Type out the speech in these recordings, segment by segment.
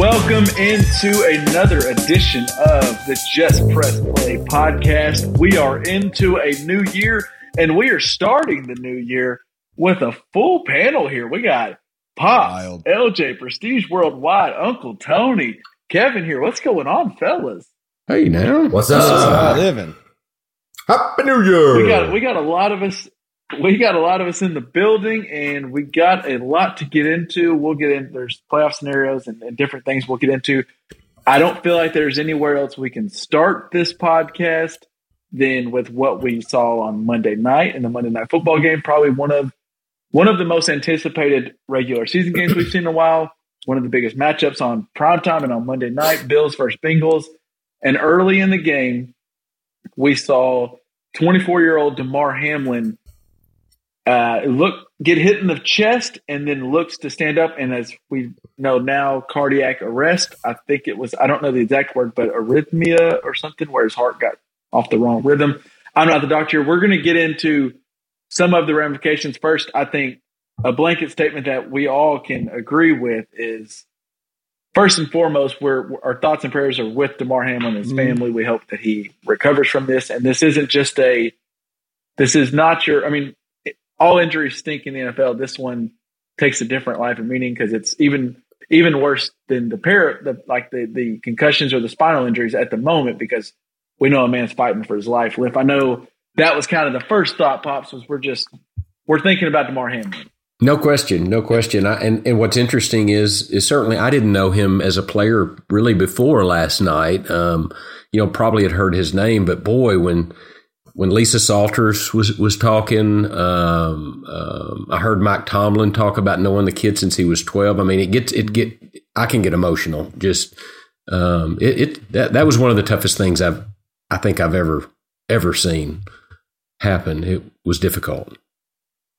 Welcome into another edition of the Just Press Play podcast. We are into a new year and we are starting the new year with a full panel here. We got Pop, Wild. LJ, Prestige Worldwide, Uncle Tony, Kevin here. What's going on, fellas? Hey now, What's This is up? how I living. Happy New Year! We got we got a lot of us we got a lot of us in the building and we got a lot to get into. We'll get in there's playoff scenarios and, and different things we'll get into. I don't feel like there's anywhere else we can start this podcast than with what we saw on Monday night in the Monday night football game. Probably one of one of the most anticipated regular season games we've seen in a while. One of the biggest matchups on primetime and on Monday night, Bills versus Bengals. And early in the game, we saw 24 year old Damar Hamlin uh, look get hit in the chest and then looks to stand up. And as we know now, cardiac arrest. I think it was, I don't know the exact word, but arrhythmia or something where his heart got off the wrong rhythm. I'm not the doctor. We're going to get into some of the ramifications first. I think a blanket statement that we all can agree with is first and foremost, we're, our thoughts and prayers are with Damar Hamlin and his family. We hope that he recovers from this. And this isn't just a, this is not your, I mean, all injuries stink in the NFL. This one takes a different life and meaning because it's even, even worse than the pair, the, like the, the concussions or the spinal injuries at the moment because we know a man's fighting for his life. Liff, I know that was kind of the first thought pops was we're just, we're thinking about Damar Hamlin. No question, no question. I, and and what's interesting is is certainly I didn't know him as a player really before last night. Um, you know, probably had heard his name, but boy, when when Lisa Salters was was talking, um, um, I heard Mike Tomlin talk about knowing the kid since he was twelve. I mean, it gets it get I can get emotional. Just um, it, it that that was one of the toughest things I've I think I've ever ever seen happen. It was difficult.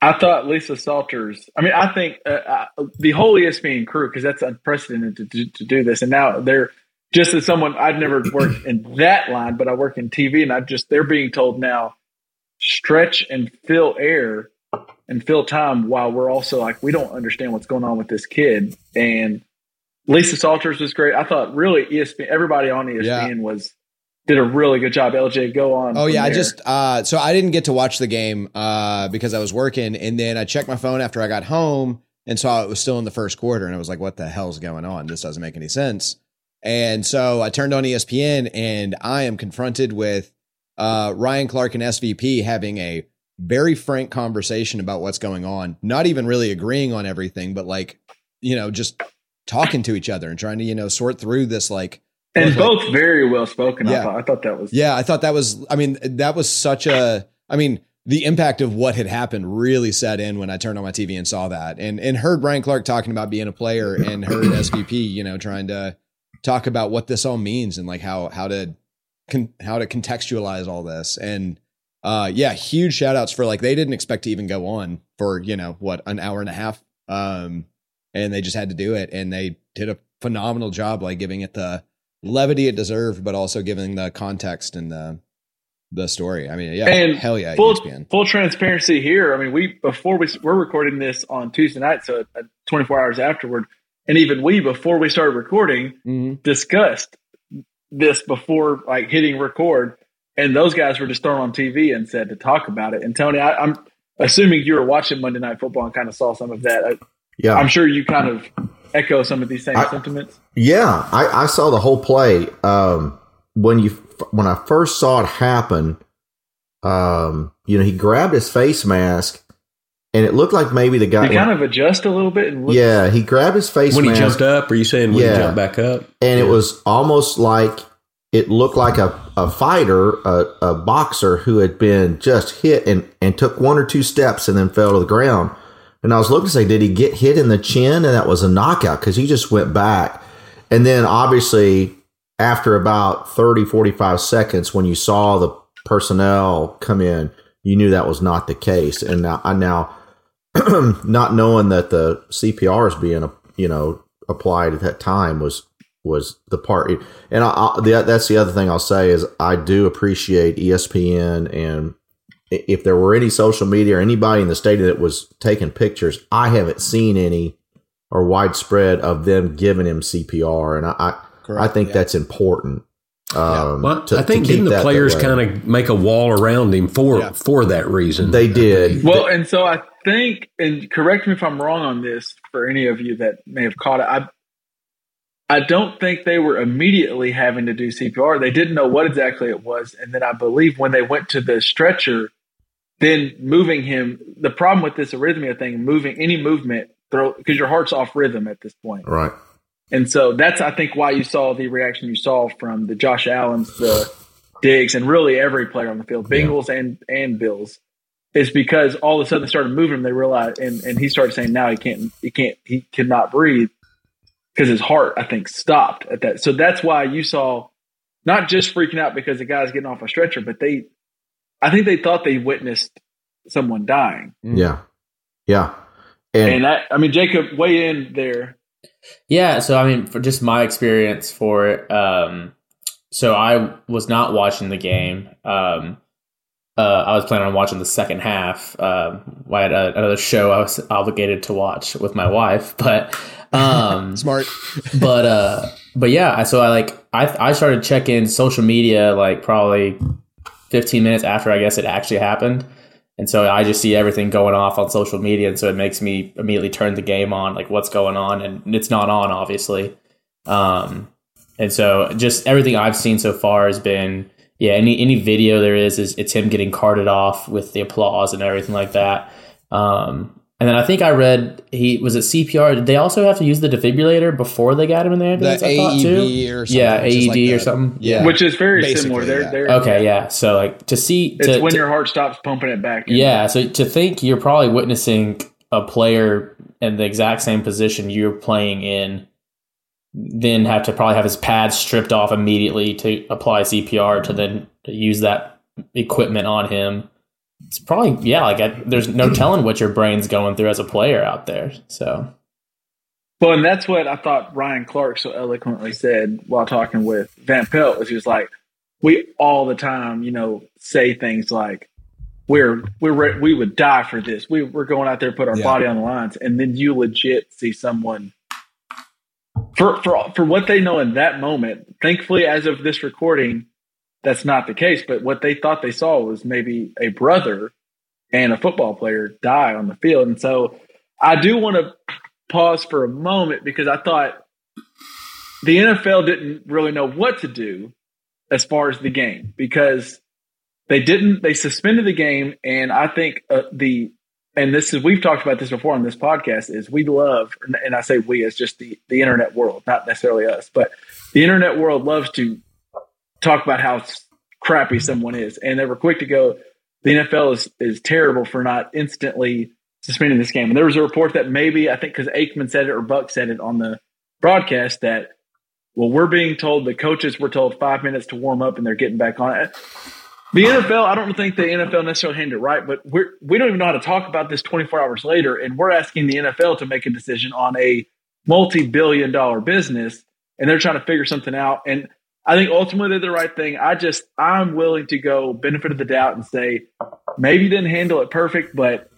I thought Lisa Salters. I mean, I think uh, uh, the whole ESPN crew because that's unprecedented to, to, to do this, and now they're just as someone I've never worked in that line, but I work in TV, and I just they're being told now stretch and fill air and fill time while we're also like we don't understand what's going on with this kid. And Lisa Salters was great. I thought really ESPN everybody on ESPN Yeah. was did a really good job. LJ, go on. Oh yeah, I just uh so I didn't get to watch the game uh because I was working and then I checked my phone after I got home and saw it was still in the first quarter and I was like what the hell's going on? This doesn't make any sense. And so I turned on ESPN and I am confronted with uh Ryan Clark and SVP having a very frank conversation about what's going on. Not even really agreeing on everything but like you know just talking to each other and trying to you know sort through this like and both very well spoken. I Yeah. thought I thought that was yeah, I thought that was. I mean, that was such a. I mean, the impact of what had happened really set in when I turned on my TV and saw that, and and heard Ryan Clark talking about being a player, and heard SVP, you know, trying to talk about what this all means and like how how to con, how to contextualize all this, and uh, yeah, huge shout outs for like they didn't expect to even go on for you know what an hour and a half, um, and they just had to do it, and they did a phenomenal job like giving it the levity it deserved, but also giving the context and the the story. I mean, yeah, And hell yeah, full, ESPN. full transparency here. I mean, we before we we're recording this on Tuesday night, so uh, 24 hours afterward, and even we before we started recording Mhm. discussed this before like hitting record, and those guys were just thrown on TV and said to talk about it. And Tony, I, I'm assuming you were watching Monday Night Football and kind of saw some of that. I, Yeah. I'm sure you kind of echo some of these same I- sentiments? Yeah, I, I saw the whole play. Um, when you when I first saw it happen, um, you know, he grabbed his face mask, and it looked like maybe the guy. You kind of adjust a little bit and look, yeah, he grabbed his face when he jumped up, are you saying when Yeah. he jumped back up? and it was almost like it looked like a, a fighter, a, a boxer who had been just hit and, and took one or two steps and then fell to the ground. And I was looking to say, did he get hit in the chin? And that was a knockout because he just went back. And then obviously, after about 30, 45 seconds, when you saw the personnel come in, you knew that was not the case. And now, I now, not knowing that the CPR is being, you know, applied at that time was was the part. And I, I, the, that's the other thing I'll say is I do appreciate ESPN and if there were any social media or anybody in the state that was taking pictures, I haven't seen any or widespread of them giving him CPR, and I I, I think yeah. that's important. Um, Well, to- I think to keep didn't the that that players kind of make a wall around him for Yeah. for that reason? They did. Well, and so I think, and correct me if I'm wrong on this for any of you that may have caught it. I, I don't think they were immediately having to do CPR. They didn't know what exactly it was, and then I believe when they went to the stretcher, then moving him. The problem with this arrhythmia thing, moving any movement, throw because your heart's off rhythm at this point. right. And so that's, I think, why you saw the reaction you saw from the Josh Allens, the Diggs, and really every player on the field, Bengals and and Bills, is because all of a sudden they started moving him. They realized, and and he started saying, now he can't, he can't, he cannot breathe because his heart, I think, stopped at that. So that's why you saw not just freaking out because the guy's getting off a stretcher, but they, I think they thought they witnessed someone dying. Yeah. Yeah. And, And I, I mean, Jacob, weigh in there. Yeah, so I mean, for just my experience for it, um, so I was not watching the game. Um, uh, I was planning on watching the second half. Um, I had a, another show I was obligated to watch with my wife, but um, Smart. but uh, but yeah, so I like I I started checking social media like probably 15 minutes after I guess it actually happened. And so I just see everything going off on social media, and so it makes me immediately turn the game on, like what's going on, and it's not on, obviously. Um, and so just everything I've seen so far has been, yeah, any any video there is is it's him getting carted off with the applause and everything like that. Um, and then I think I read he was it CPR. Did they also have to use the defibrillator before they got him in the The ambulance? I thought too. Or something. Yeah, which is like AED or the- something. Yeah. Which is very Basically, similar. They're, yeah. they're Okay, yeah. So like to see It's to, when to- your heart stops pumping it back. in. yeah. So to think you're probably witnessing a player in the exact same position you're playing in, then have to probably have his pads stripped off immediately to apply CPR to then use that equipment on him. It's probably yeah. Like I, there's no telling what your brain's going through as a player out there. So Well, and that's what I thought Ryan Clark so eloquently said while talking with Van Pelt was he was like, we all the time, you know, say things like, we're we're we would die for this. We we're going out there, put our Yeah. body on the lines, and then you legit see someone for for for what they know in that moment. Thankfully, as of this recording, that's not the case. But what they thought they saw was maybe a brother and a football player die on the field, and so I do want to pause for a moment because I thought the NFL didn't really know what to do as far as the game because they didn't they suspended the game and I think uh, the and this is we've talked about this before on this podcast is we love and- I say we as just the the internet world not necessarily us but the internet world loves to talk about how crappy someone is and they were quick to go the NFL is is terrible for not instantly suspending this game and there was a report that maybe I think because Aikman said it or Buck said it on the broadcast that well, we're being told the coaches were told five minutes to warm up and they're getting back on it. The NFL, I don't think the NFL necessarily handled it right, but we're, we don't even know how to talk about this 24 hours later. And we're asking the NFL to make a decision on a multi billion dollar business and they're trying to figure something out. And I think ultimately they're the right thing. I just, I'm willing to go benefit of the doubt and say maybe didn't handle it perfect, but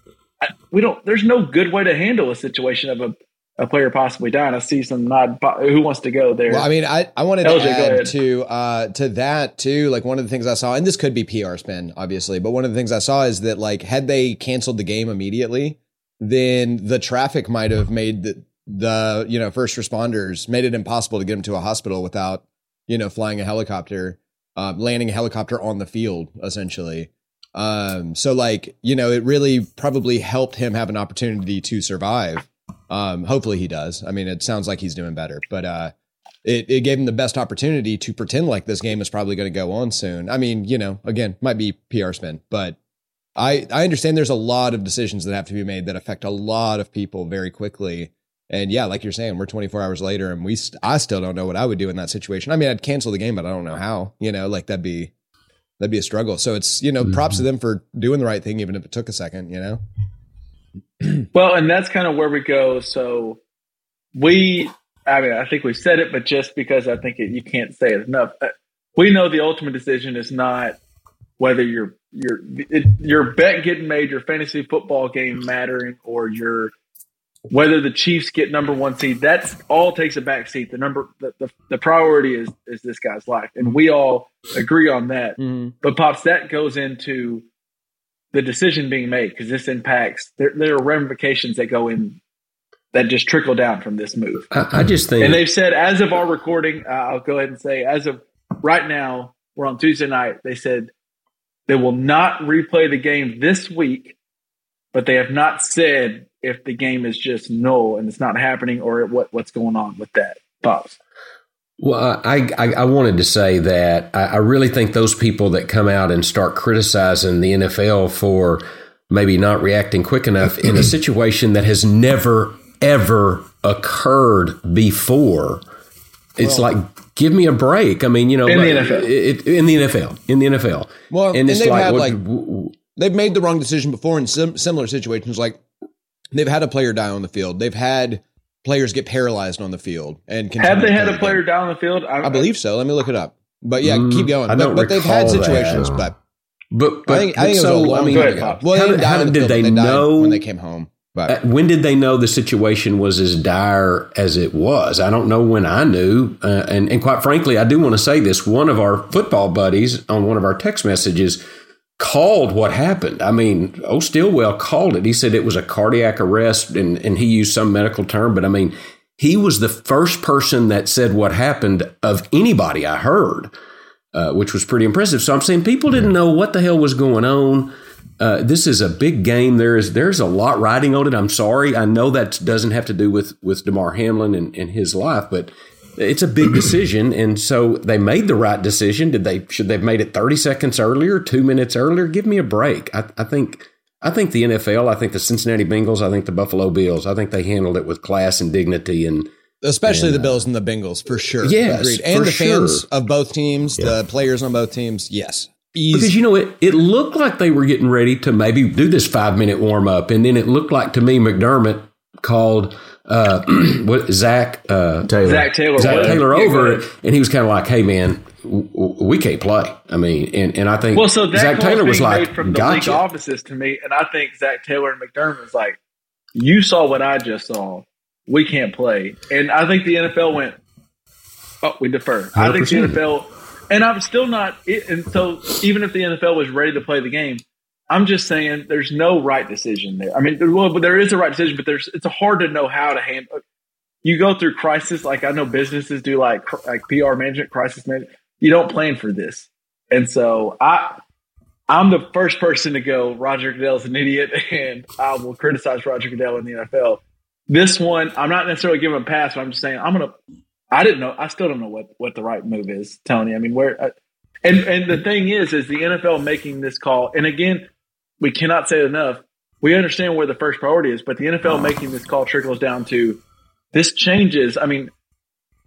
I, we don't, there's no good way to handle a situation of a, a player possibly dying. I see some nod. Who wants to go there? Well, I mean, I, I wanted LJ, to add to uh, to that too. Like one of the things I saw, and this could be PR spin, obviously, but one of the things I saw is that like had they canceled the game immediately, then the traffic might have made the the you know first responders made it impossible to get him to a hospital without you know flying a helicopter, uh, landing a helicopter on the field essentially. Um, so like you know it really probably helped him have an opportunity to survive. Um, hopefully he does. I mean, it sounds like he's doing better, but uh, it, it gave him the best opportunity to pretend like this game is probably going to go on soon. I mean, you know, again, might be PR spin, but I I understand there's a lot of decisions that have to be made that affect a lot of people very quickly. And yeah, like you're saying, we're 24 hours later, and we st- I still don't know what I would do in that situation. I mean, I'd cancel the game, but I don't know how. You know, like that'd be that'd be a struggle. So it's you know, props to them for doing the right thing, even if it took a second. You know. Well, and that's kind of where we go. So we, I mean, I think we said it, but just because I think it, you can't say it enough, uh, we know the ultimate decision is not whether your your it, your bet getting made, your fantasy football game mattering, or your whether the Chiefs get number one seed. That's all takes a back seat. The number the, the, the priority is is this guy's life, and we all agree on that. But pops, that goes into the decision being made because this impacts there, there are ramifications that go in that just trickle down from this move. I, I just think And they've said, as of our recording, uh, I'll go ahead and say, as of right now, we're on Tuesday night. They said they will not replay the game this week, but they have not said if the game is just null and it's not happening or what, what's going on with that. Pops. Well, uh, I, I, I wanted to say that I, I really think those people that come out and start criticizing the NFL for maybe not reacting quick enough in a situation that has never, ever occurred before, it's like, give me a break. I mean, you know, In the like, NFL. It, in the NFL, in the NFL. Well, and it's they've had, what- like- w- w- they've made the wrong decision before in sim- similar situations. Like they've had a player die on the field. They've had players get paralyzed on the field. And Have they had a player game. down the field? I believe so. Let me look it up. But yeah, Mm, keep going. I But, don't but they've had recall that. situations. But but, but, I think, I think but it was a long I mean, time ago. Pops. Well, How they did- didn't how the did field, they but know- when they came home? But Uh, when did they know the situation was as dire as it was? I don't know when I knew. Uh, and, and quite frankly, I do want to say this. One of our football buddies on one of our text messages called what happened. I mean, oh, Stillwell called it. He said it was a cardiac arrest and, and he used some medical term, but I mean, he was the first person that said what happened of anybody I heard, uh, which was pretty impressive. So I'm saying people didn't know what the hell was going on. Uh, this is a big game. There is there's a lot riding on it. I'm sorry. I know that doesn't have to do with with Damar Hamlin and, and his life, but it's a big decision. And so they made the right decision. Did they should they've made it 30 seconds earlier, two minutes earlier? Give me a break. I, I think I think the NFL, I think the Cincinnati Bengals, I think the Buffalo Bills, I think they handled it with class and dignity and especially the uh, Bills and the Bengals for sure. Yes, Agreed. And the fans sure. of both teams, the players on both teams. Yes. Because you know it, it looked like they were getting ready to maybe do this five minute warm up, and then it looked like to me McDermott called uh, what Zac uh, Taylor. Zac Taylor. Zac was. Taylor Yeah, go over, ahead. and he was kind of like, "Hey man, w- w- we can't play." I mean, and, and I think Well, so that Zac Taylor was like, made from the league offices to me, and I think Zac Taylor and McDermott was like, "You saw what I just saw. We can't play." And I think the NFL went, "Oh, we defer." I think the NFL, and I'm still not. it- And so, even if the NFL was ready to play the game, I'm just saying there's no right decision there. I mean, well, but there is a right decision, but there's it's hard to know how to handle. You go through crisis, like I know businesses do, like like PR management, crisis management. You don't plan for this, and so I I'm the first person to go, Roger Goodell's an idiot, and I will criticize Roger Goodell in the NFL. This one, I'm not necessarily giving a pass, but I'm just saying I'm gonna. I didn't know. I still don't know what what the right move is, Tony. I mean, where uh, and and the thing is, is the NFL making this call, and again, we cannot say it enough. We understand where the first priority is, but the NFL making this call trickles down to this changes. I mean,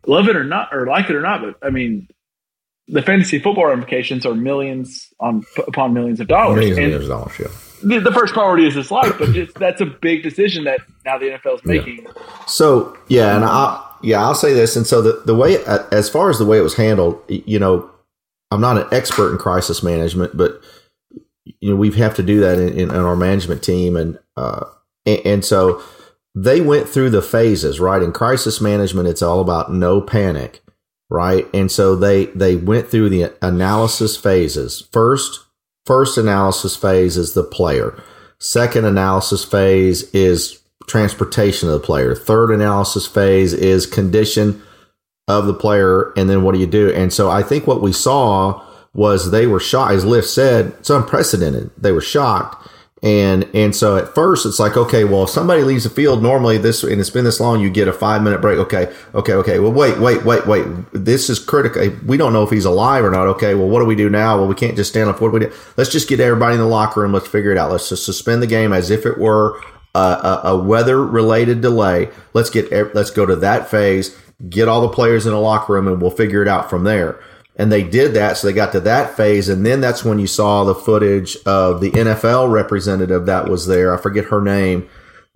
love it or not, or like it or not, but I mean, the fantasy football ramifications are millions on upon millions of dollars. Millions millions of dollars, yeah. the, the first priority is his life, but that's a big decision that now the NFL is making. So yeah, and I yeah I'll say this, and so the the way as far as the way it was handled, you know, I'm not an expert in crisis management, but you know we have to do that in, in, our management team, and uh, and, and so they went through the phases, right? In crisis management, it's all about no panic, right? And so they they went through the analysis phases. First, first analysis phase is the player. Second analysis phase is transportation of the player. Third analysis phase is condition of the player, and then what do you do? And so I think what we saw was they were shocked. As Lyft said, it's unprecedented. They were shocked. And and so at first it's like, okay, well, if somebody leaves the field normally this and it's been this long, you get a five minute break. Okay, okay, okay. Well, wait, wait, wait, wait. This is critical. We don't know if he's alive or not. Okay, well, what do we do now? Well, we can't just stand up. What do we do? Let's just get everybody in the locker room. Let's figure it out. Let's just suspend the game as if it were a, a, a weather related delay. Let's get let's go to that phase. Get all the players in the locker room, and we'll figure it out from there. And they did that. So they got to that phase. And then that's when you saw the footage of the NFL representative that was there. I forget her name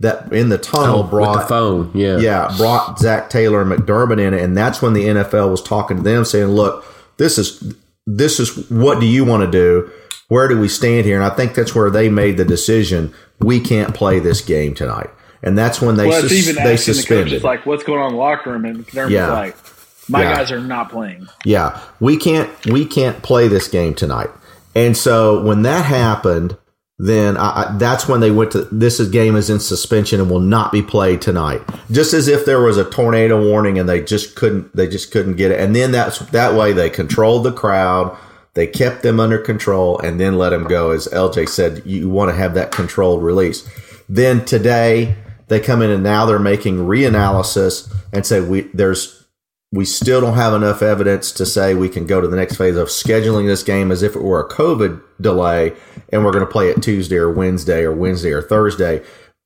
that in the tunnel Oh, brought with the phone. Yeah. yeah, brought Zac Taylor and McDermott in, it, and that's when the NFL was talking to them, saying, "Look, this is this is what do you want to do? Where do we stand here?" And I think that's where they made the decision: we can't play this game tonight, and that's when they well, it's sus- even they asking the suspended. coaches like, "What's going on in the locker room?" And McDermott's Yeah. like, "My Yeah. guys are not playing." Yeah, we can't we can't play this game tonight. And so when that happened, then I, I, that's when they went to this is game is in suspension and will not be played tonight. Just as if there was a tornado warning and they just couldn't they just couldn't get it. And then that's that way they controlled the crowd. They kept them under control and then let them go. As LJ said, you want to have that controlled release. Then today they come in and now they're making reanalysis and say we there's we still don't have enough evidence to say we can go to the next phase of scheduling this game as if it were a COVID delay and we're going to play it Tuesday or Wednesday or Wednesday or Thursday.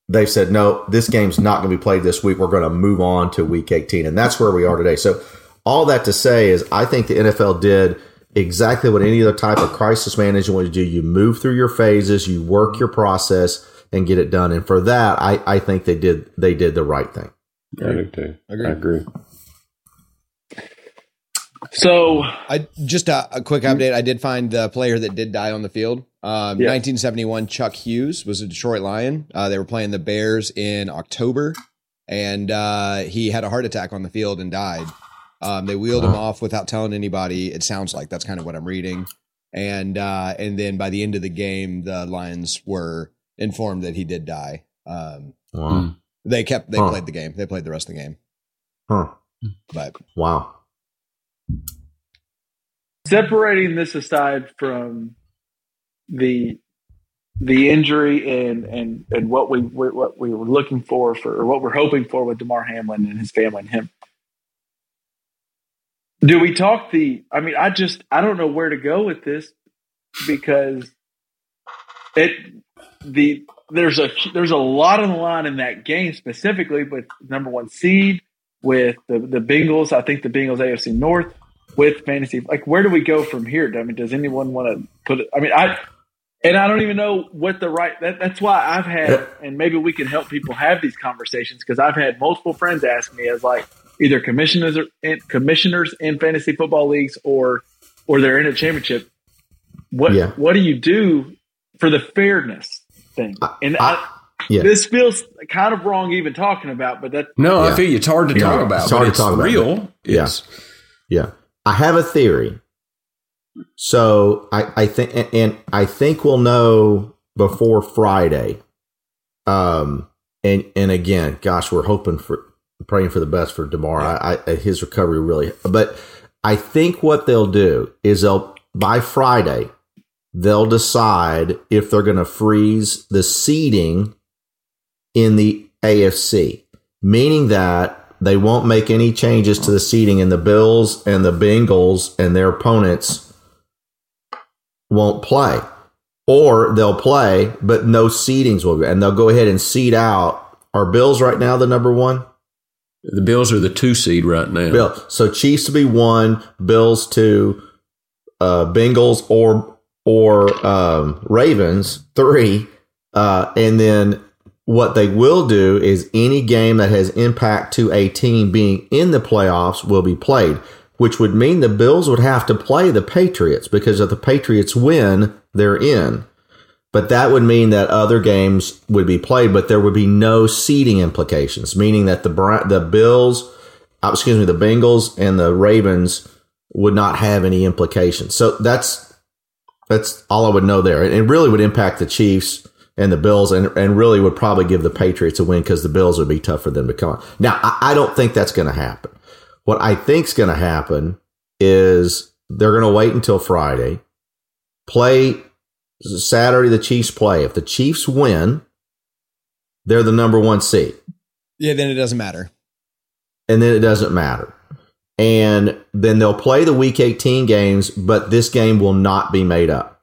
They've said, no, this game's not going to be played this week. We're going to move on to week 18. And that's where we are today. So, all that to say is, I think the NFL did exactly what any other type of crisis management would do. You move through your phases, you work your process, and get it done. And for that, I, I think they did they did the right thing. I do too. I agree. So I just a, a quick update. I did find the player that did die on the field. Um, Yeah. 1971, Chuck Hughes was a Detroit Lion. Uh, they were playing the Bears in October, and uh, he had a heart attack on the field and died. Um, they wheeled him off without telling anybody. It sounds like that's kind of what I'm reading. And uh, and then by the end of the game, the Lions were informed that he did die. Um, Wow. they kept they Huh. played the game. They played the rest of the game. Huh. But Wow. Separating this aside from the the injury and and and what we what we were looking for for or what we're hoping for with Damar Hamlin and his family and him. Do we talk the? I mean, I just I don't know where to go with this because it the there's a there's a lot on the line in that game specifically with number one seed with the the Bengals. I think the Bengals AFC North with fantasy. Like, where do we go from here? I mean, does anyone want to put it? I mean, I and I don't even know what the right. That, that's why I've had, and maybe we can help people have these conversations because I've had multiple friends ask me as like either commissioners or in, commissioners in fantasy football leagues or or they're in a championship. What Yeah. what do you do for the fairness thing? And I, yeah. this feels kind of wrong even talking about, but that No, Yeah. I feel. It's hard to Yeah. talk about. It's hard but to it's talk about, real. Yeah. Yeah. I have a theory. So I, I think, and- and I think we'll know before Friday. Um, and, and again, gosh, we're hoping for, praying for the best for Damar. I, I, his recovery really, but I think what they'll do is they'll, by Friday, they'll decide if they're going to freeze the seeding in the AFC, meaning that they won't make any changes to the seating, and the Bills and the Bengals and their opponents won't play, or they'll play, but no seedings will be, and they'll go ahead and seed out. Are Bills right now the number one? the Bills are the two seed right now. Bill. So Chiefs to be one, Bills two, uh, Bengals or or um, Ravens three, uh, and then what they will do is any game that has impact to a team being in the playoffs will be played, which would mean the Bills would have to play the Patriots because if the Patriots win, they're in. But that would mean that other games would be played, but there would be no seeding implications, meaning that the the Bills, uh, excuse me, the Bengals and the Ravens would not have any implications. So that's that's all I would know there. It really would impact the Chiefs and the Bills, and, and really would probably give the Patriots a win because the Bills would be tough for them to come on. Now, I, I don't think that's going to happen. What I think's going to happen is they're going to wait until Friday, play Saturday. The Chiefs play. If the Chiefs win, they're the number one seed, Yeah, then it doesn't matter. and then it doesn't matter. And then they'll play the Week 18 games, but this game will not be made up.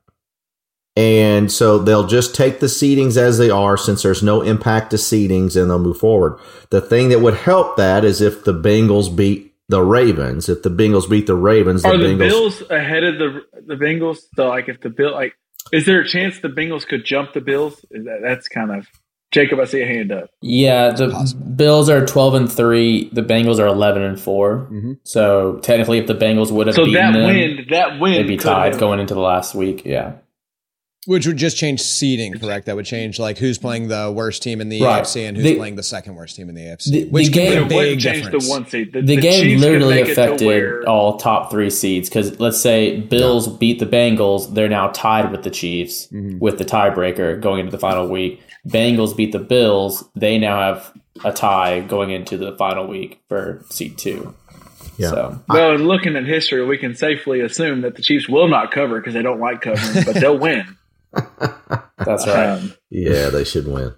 And so they'll just take the seedings as they are since there's no impact to seedings and they'll move forward. The thing that would help that is if the Bengals beat the Ravens. If the Bengals beat the Ravens, the Are the Bengals. Bills ahead of the the Bengals? So, like, if the Bill, like, is there a chance the Bengals could jump the Bills? That, that's kind of Jacob. I see a hand up. Yeah, the Bills are twelve and three. The Bengals are eleven and 4 Mhm. So technically, if the Bengals would have So beaten that them, win, that win, they'd be tied have- going into the last week. Yeah, Which would just change seeding, correct? That would change like who's playing the worst team in the Right. AFC and who's The- playing the second worst team in the AFC. the- which the game- be It wouldn't big change difference. the one seed. The, the, the game Chiefs literally make to affected all top three seeds because let's say Bills beat the Bengals, they're now tied with the Chiefs Mhm. with the tiebreaker going into the final week. Bengals beat the Bills, they now have a tie going into the final week for seed two. Yeah. So Well, and looking at history, we can safely assume that the Chiefs will not cover because they don't like covering, but they'll win. That's right. Um, Yeah, they should win.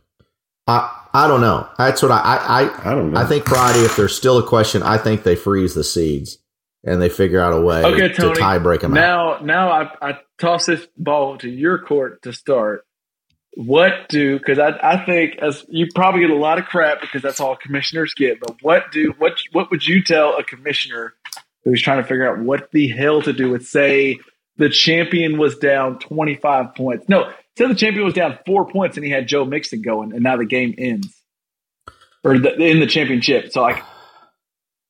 I I don't know. That's what I I I, I don't know. I think Friday, if there's still a question, I think they freeze the seeds and they figure out a way Okay, to tie break them out. now, now I, I toss this ball to your court to start. What do because I, I think as you probably get a lot of crap because that's all commissioners get. But what do what what would you tell a commissioner who's trying to figure out what the hell to do with say the champion was down twenty five points? No, say the champion was down four points and he had Joe Mixon going, and now the game ends or the, in the championship. So like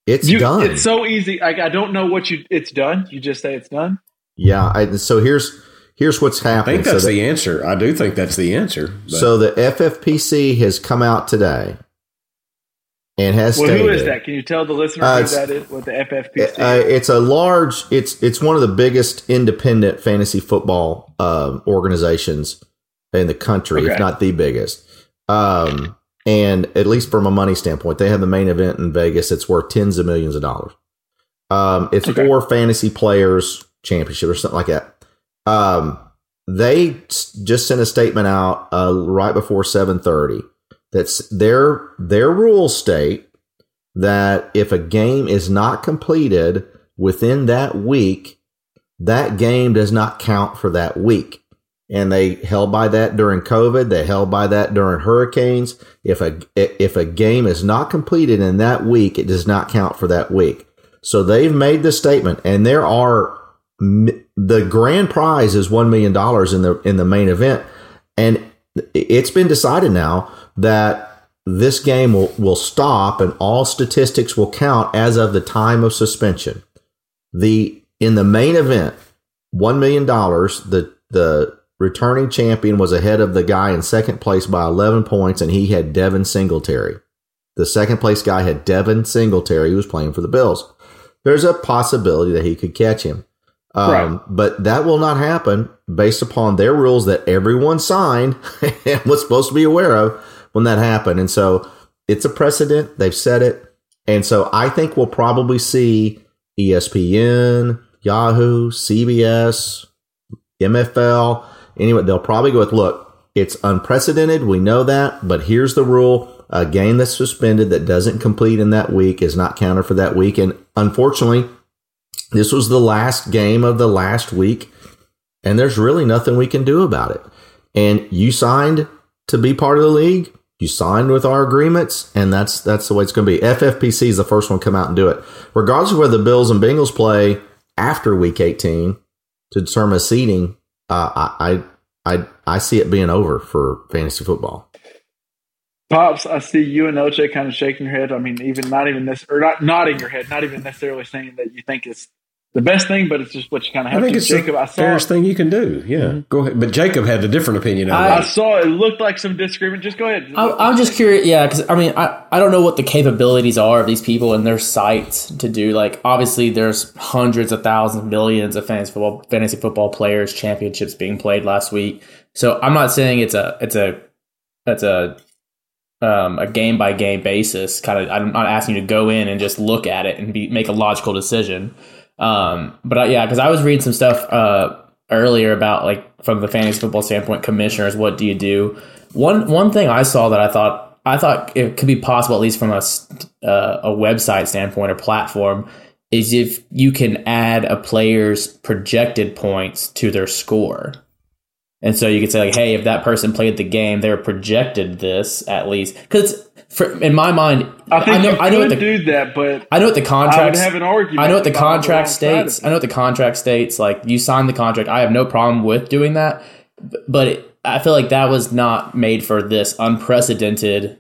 It's you, done. it's so easy. Like I don't know what you. It's done. You just say it's done. yeah. I, so here's here's what's happening. I think that's so, the, the answer. I do think that's the answer. but- so the FFPC has come out today and has Well, stated who is that? Can you tell the listener Uh, who that is? What the FFPC? Uh, it's a large. It's it's one of the biggest independent fantasy football um, organizations in the country, if not the biggest. Um, and at least from a money standpoint, they have the main event in Vegas. It's worth tens of millions of dollars. Um, it's Okay. for fantasy players championship or something like that. Um, they just sent a statement out uh, right before seven thirty. That's their their rules state that if a game is not completed within that week, that game does not count for that week. And they held by that during COVID. They held by that during hurricanes. If a if a game is not completed in that week, it does not count for that week. So they've made the statement, and there are the grand prize is one million dollars in the in the main event, and it's been decided now that this game will, will stop and all statistics will count as of the time of suspension. The in the main event, one million dollars. The the returning champion was ahead of the guy in second place by eleven points, and he had Devin Singletary. The second place guy had Devin Singletary, who was playing for the Bills. There's a possibility that he could catch him. Um, Right. But that will not happen based upon their rules that everyone signed and was supposed to be aware of when that happened. And so it's a precedent. They've said it. And so I think we'll probably see ESPN, Yahoo, CBS, MFL. Anyway, they'll probably go with look, it's unprecedented. We know that, but here's the rule. A game that's suspended that doesn't complete in that week is not counted for that week. And unfortunately, this was the last game of the last week, and there's really nothing we can do about it. And you signed to be part of the league. You signed with our agreements, and that's that's the way it's going to be. FFPC is the first one to come out and do it, regardless of whether the Bills and Bengals play after Week 18 to determine seeding. Uh, I, I I I see it being over for fantasy football. Pops, I see you and OJ kind of shaking your head. I mean, even not even this, or not nodding your head, not even necessarily saying that you think it's the best thing, but it's just what you kind of have I have think to. it's Jacob, the I saw. fairest thing you can do. Yeah, go ahead. But Jacob had a different opinion I- I saw it looked like some disagreement. Just go ahead. I, I'm just curious, yeah, because I mean, I, I don't know what the capabilities are of these people and their sites to do. Like, obviously, there's hundreds of thousands, millions of fantasy football, fantasy football players, championships being played last week. So I'm not saying it's a, it's a, it's a, um, a game by game basis. Kind of, I'm not asking you to go in and just look at it and be make a logical decision. Um, but I, yeah, because I was reading some stuff uh, earlier about like from the fantasy football standpoint, commissioners, what do you do? One one thing I saw that I thought I thought it could be possible, at least from a uh, a website standpoint or platform, is if you can add a player's projected points to their score. And so you could say like, hey, if that person played the game, they're projected this at least because in my mind, I think know you I know could what the do that, but I know what the I would have an argument. I know what the if I'm on contract wrong side of states. I know what the contract states. Like you signed the contract. I have no problem with doing that, but it, I feel like that was not made for this unprecedented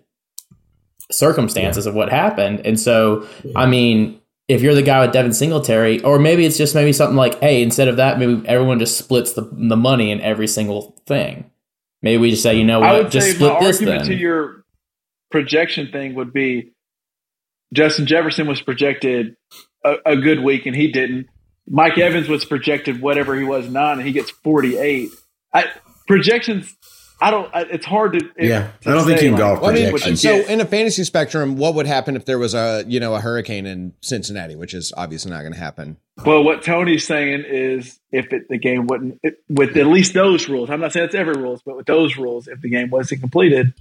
circumstances of what happened. And so, I mean, if you're the guy with Devin Singletary, or maybe it's just maybe something like, hey, instead of that, maybe everyone just splits the the money in every single thing. Maybe we just say, you know what, just split this argument then. to your projection thing would be Justin Jefferson was projected a, a good week and he didn't. Mike Evans was projected whatever he was nine and he gets forty eight. I, projections, I don't. I, it's hard to. Yeah, to I don't think say, you can go like, off I mean, projections. so in a fantasy spectrum, what would happen if there was a you know a hurricane in Cincinnati, which is obviously not going to happen. Well, what Tony's saying is, if it, the game wouldn't, it, with at least those rules, I'm not saying it's every rules, but with those rules, if the game wasn't completed,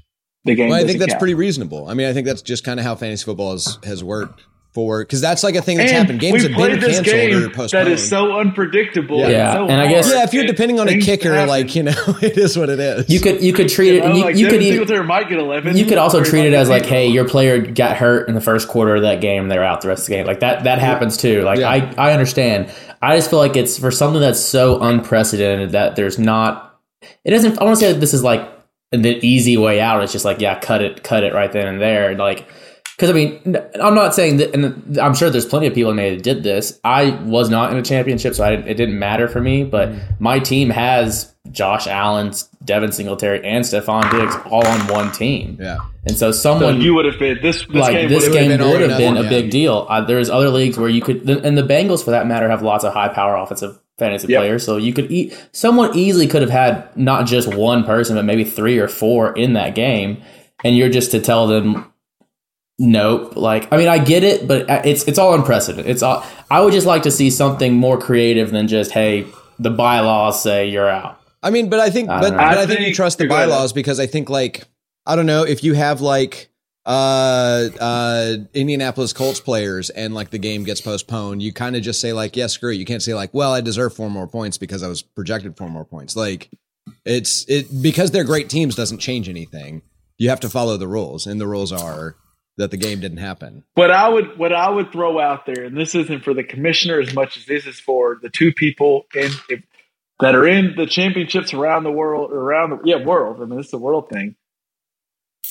the game. Well, I think that's count. pretty reasonable. I mean, I think that's just kind of how fantasy football has, has worked for because that's like a thing that's And happened. Games have been this canceled or game postponed. that is so unpredictable. Yeah. and Yeah, so and I guess- yeah, if you're depending on a kicker, happen. like you know, it is what it is. You could you could treat it, You and know, you, like you could Devin Singletary might get 11. You could also treat it as like, hey, your player got hurt in the first quarter of that game, they're out the rest of the game. Like that that happens too. Like Yeah. I I understand. I just feel like it's for something that's so unprecedented that there's not it doesn't I want to say that this is like the easy way out. is just like, yeah, cut it, cut it right then and there. Like because I mean, i'm not saying that, and I'm sure there's plenty of people in there that did this. I was not in a championship, so I it didn't matter for me. But my team has Josh Allen, Devin Singletary, and Stefon Diggs all on one team. yeah. And so So someone you would have been this. This like game this would have game been would have been nothing, a big yeah. deal. Uh, there's other leagues where you could, and the Bengals for that matter have lots of high power offensive fantasy Yep. players. So you could eat someone easily could have had not just one person, but maybe three or four in that game, and you're just to tell them. Nope. Like, I mean, I get it, but uh, it's it's all unprecedented. It's all. I would just like to see something more creative than just, hey, the bylaws say you're out. I mean, but I think, I but, but. I, I think, you trust the bylaws because I think, like, I don't know if you have like uh uh Indianapolis Colts players and like the game gets postponed, you kind of just say like, yeah, screw it. You can't say like, well, I deserve four more points because I was projected four more points. Like, it's it because they're great teams doesn't change anything. You have to follow the rules, and the rules are that the game didn't happen. What I would what I would throw out there, and this isn't for the commissioner as much as this is for the two people in that are in the championships around the world, around the yeah world. I mean, is a world thing.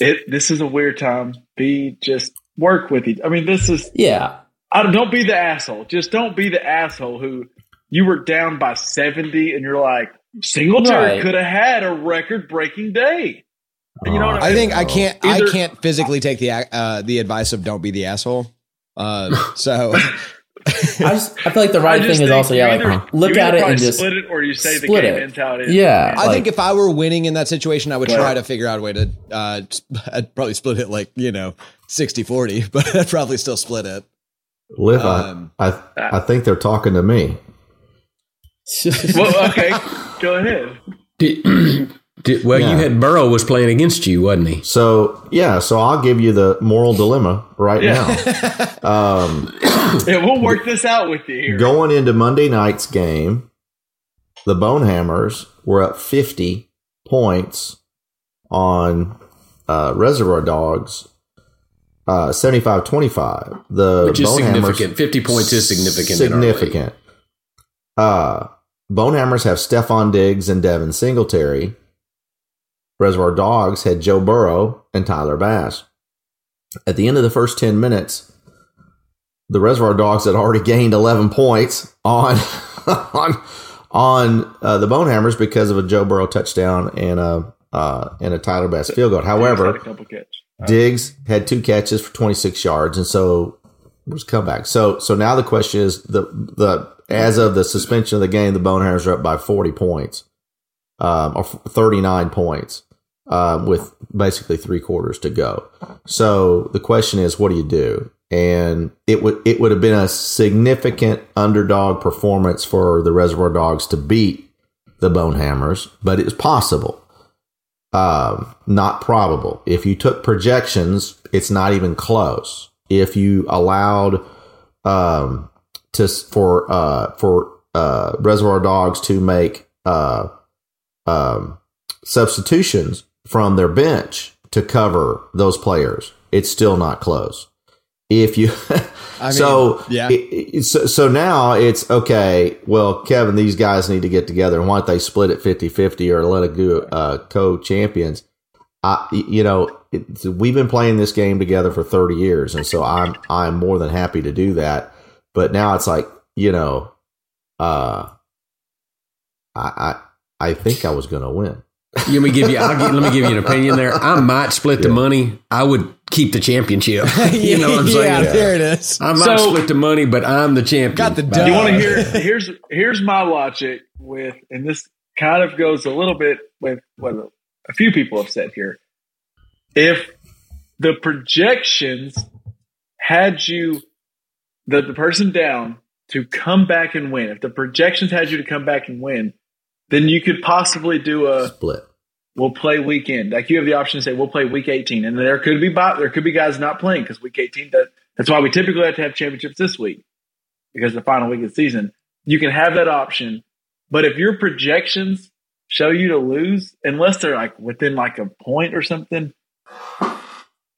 It this is a weird time. Be just work with each. I mean, this is Yeah. I don't, don't be the asshole. Just don't be the asshole who you were down by seventy and you're like Singletary Right. could have had a record breaking day. You know what I I mean? think I can't. I can't physically take the uh, the advice of don't be the asshole. Uh, so I just I feel like the right thing is also you yeah, either- like look at it and just split it, or you say the split game it. ends how it is. Yeah. I Like- think if I were winning in that situation, I would try to figure out a way to. Uh, I'd probably split it like you know 60-40, but I'd probably still split it. Liv, Um, I, I, I think they're talking to me. Well, okay, go ahead. Did, did, well, Yeah. you had Burrow was playing against you, wasn't he? So yeah, so I'll give you the moral dilemma right Yeah. now. Um, Yeah, we'll work this out with you here. going into Monday night's game, the Bonehammers were up 50 points on uh, Reservoir Dogs, uh, 75-25. The Which is Bonehammers- significant. 50 points is significant in our. Significant. Uh, Bonehammers have Stefon Diggs and Devin Singletary. Reservoir Dogs had Joe Burrow and Tyler Bass. At the end of the first 10 minutes, the Reservoir Dogs had already gained 11 points on on on uh, the Bonehammers because of a Joe Burrow touchdown and a uh, and a Tyler Bass field goal. However. Diggs had two catches for 26 yards, and so it was comeback. So so now the question is the the as of the suspension of the game, the Bonehammers are up by 40 points, um, or 39 points, um, with basically three quarters to go. So the question is, what do you do? And it would it would have been a significant underdog performance for the Reservoir Dogs to beat the Bonehammers, but it's possible um, not probable. If you took projections, it's not even close. If you allowed um, to for uh, for uh, Reservoir Dogs to make uh, um, substitutions from their bench to cover those players, it's still not close. If you I mean, so yeah. it- so, so now it's okay. Well, Kevin, these guys need to get together, and why don't they split it 50-50 or let it go uh, co-champions? I, you know, it, we've been playing this game together for thirty years, and so I'm I'm more than happy to do that. But now it's like you know, uh, I I, I think I was going to win. Let me give you. I'll give, let me give you an opinion there. I might split the money. I would keep the championship. you know what I'm saying? Yeah, there it is. I might So- split the money, but I'm the champion. Got the By- dub. You want to hear? Here's here's my logic with, and this kind of goes a little bit with what a few people have said here. If the projections had you, the the person down to come back and win, if the projections had you to come back and win, then you could possibly do a Split. we'll play weekend. Like you have the option to say we'll play week 18, and there could be there could be guys not playing because week 18. That, that's why we typically have to have championships this week because the final week of the season. You can have that option, but if your projections show you to lose, unless they're like within like a point or something,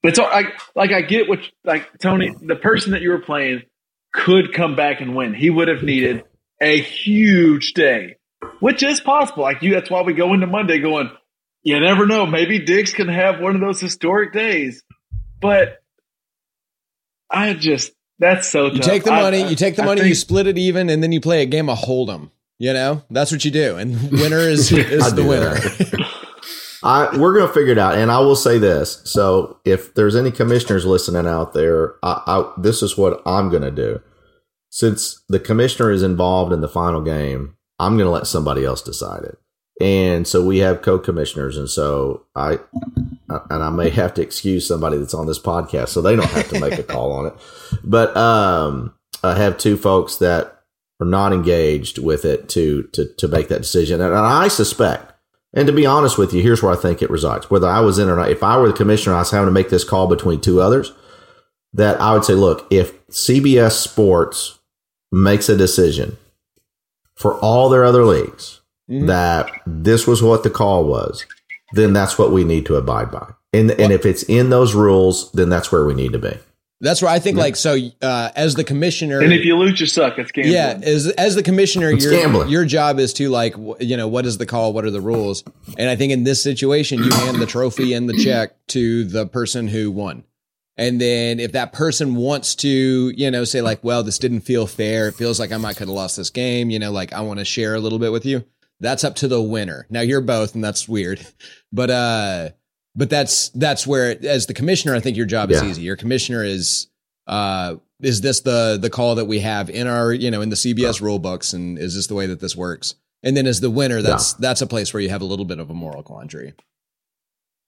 it's all, like like I get what like Tony, the person that you were playing could come back and win. He would have needed a huge day, which is possible. Like you, that's why we go into Monday going, you never know. Maybe Diggs can have one of those historic days, but I just that's so. You tough. take the I- money, I- you take the I money, think- you split it even, and then you play a game of hold'em. You know, that's what you do, and winner is is the winner. I we're gonna figure it out, and I will say this. So, if there's any commissioners listening out there, I, I, this is what I'm gonna do. Since the commissioner is involved in the final game, I'm gonna let somebody else decide it. And so we have co-commissioners, and so I and I may have to excuse somebody that's on this podcast, so they don't have to make a call on it. But um, I have two folks that are not engaged with it to to to make that decision, and I suspect. And to be honest with you, here's where I think it resides. Whether I was in or not, if I were the commissioner, I was having to make this call between two others. That I would say, look, if CBS Sports makes a decision for all their other leagues Mhm. that this was what the call was, then that's what we need to abide by. And and if it's in those rules, then that's where we need to be. That's where I think, like, so uh, as the commissioner, And if you lose, you suck. It's gambling. yeah, as as the commissioner, It's your gambling. your job is to like, w- you know, what is the call? What are the rules? And I think in this situation, you hand the trophy and the check to the person who won. And then if that person wants to, you know, say like, well, this didn't feel fair. It feels like I might could have lost this game. You know, like I want to share a little bit with you. That's up to the winner. Now you're both, and that's weird, but uh, but that's that's where as the commissioner, I think your job is Yeah. easy. Your commissioner is uh is this the the call that we have in our you know in the CBS rule books and is this the way that this works? And then as the winner, that's that's a place where you have a little bit of a moral quandary.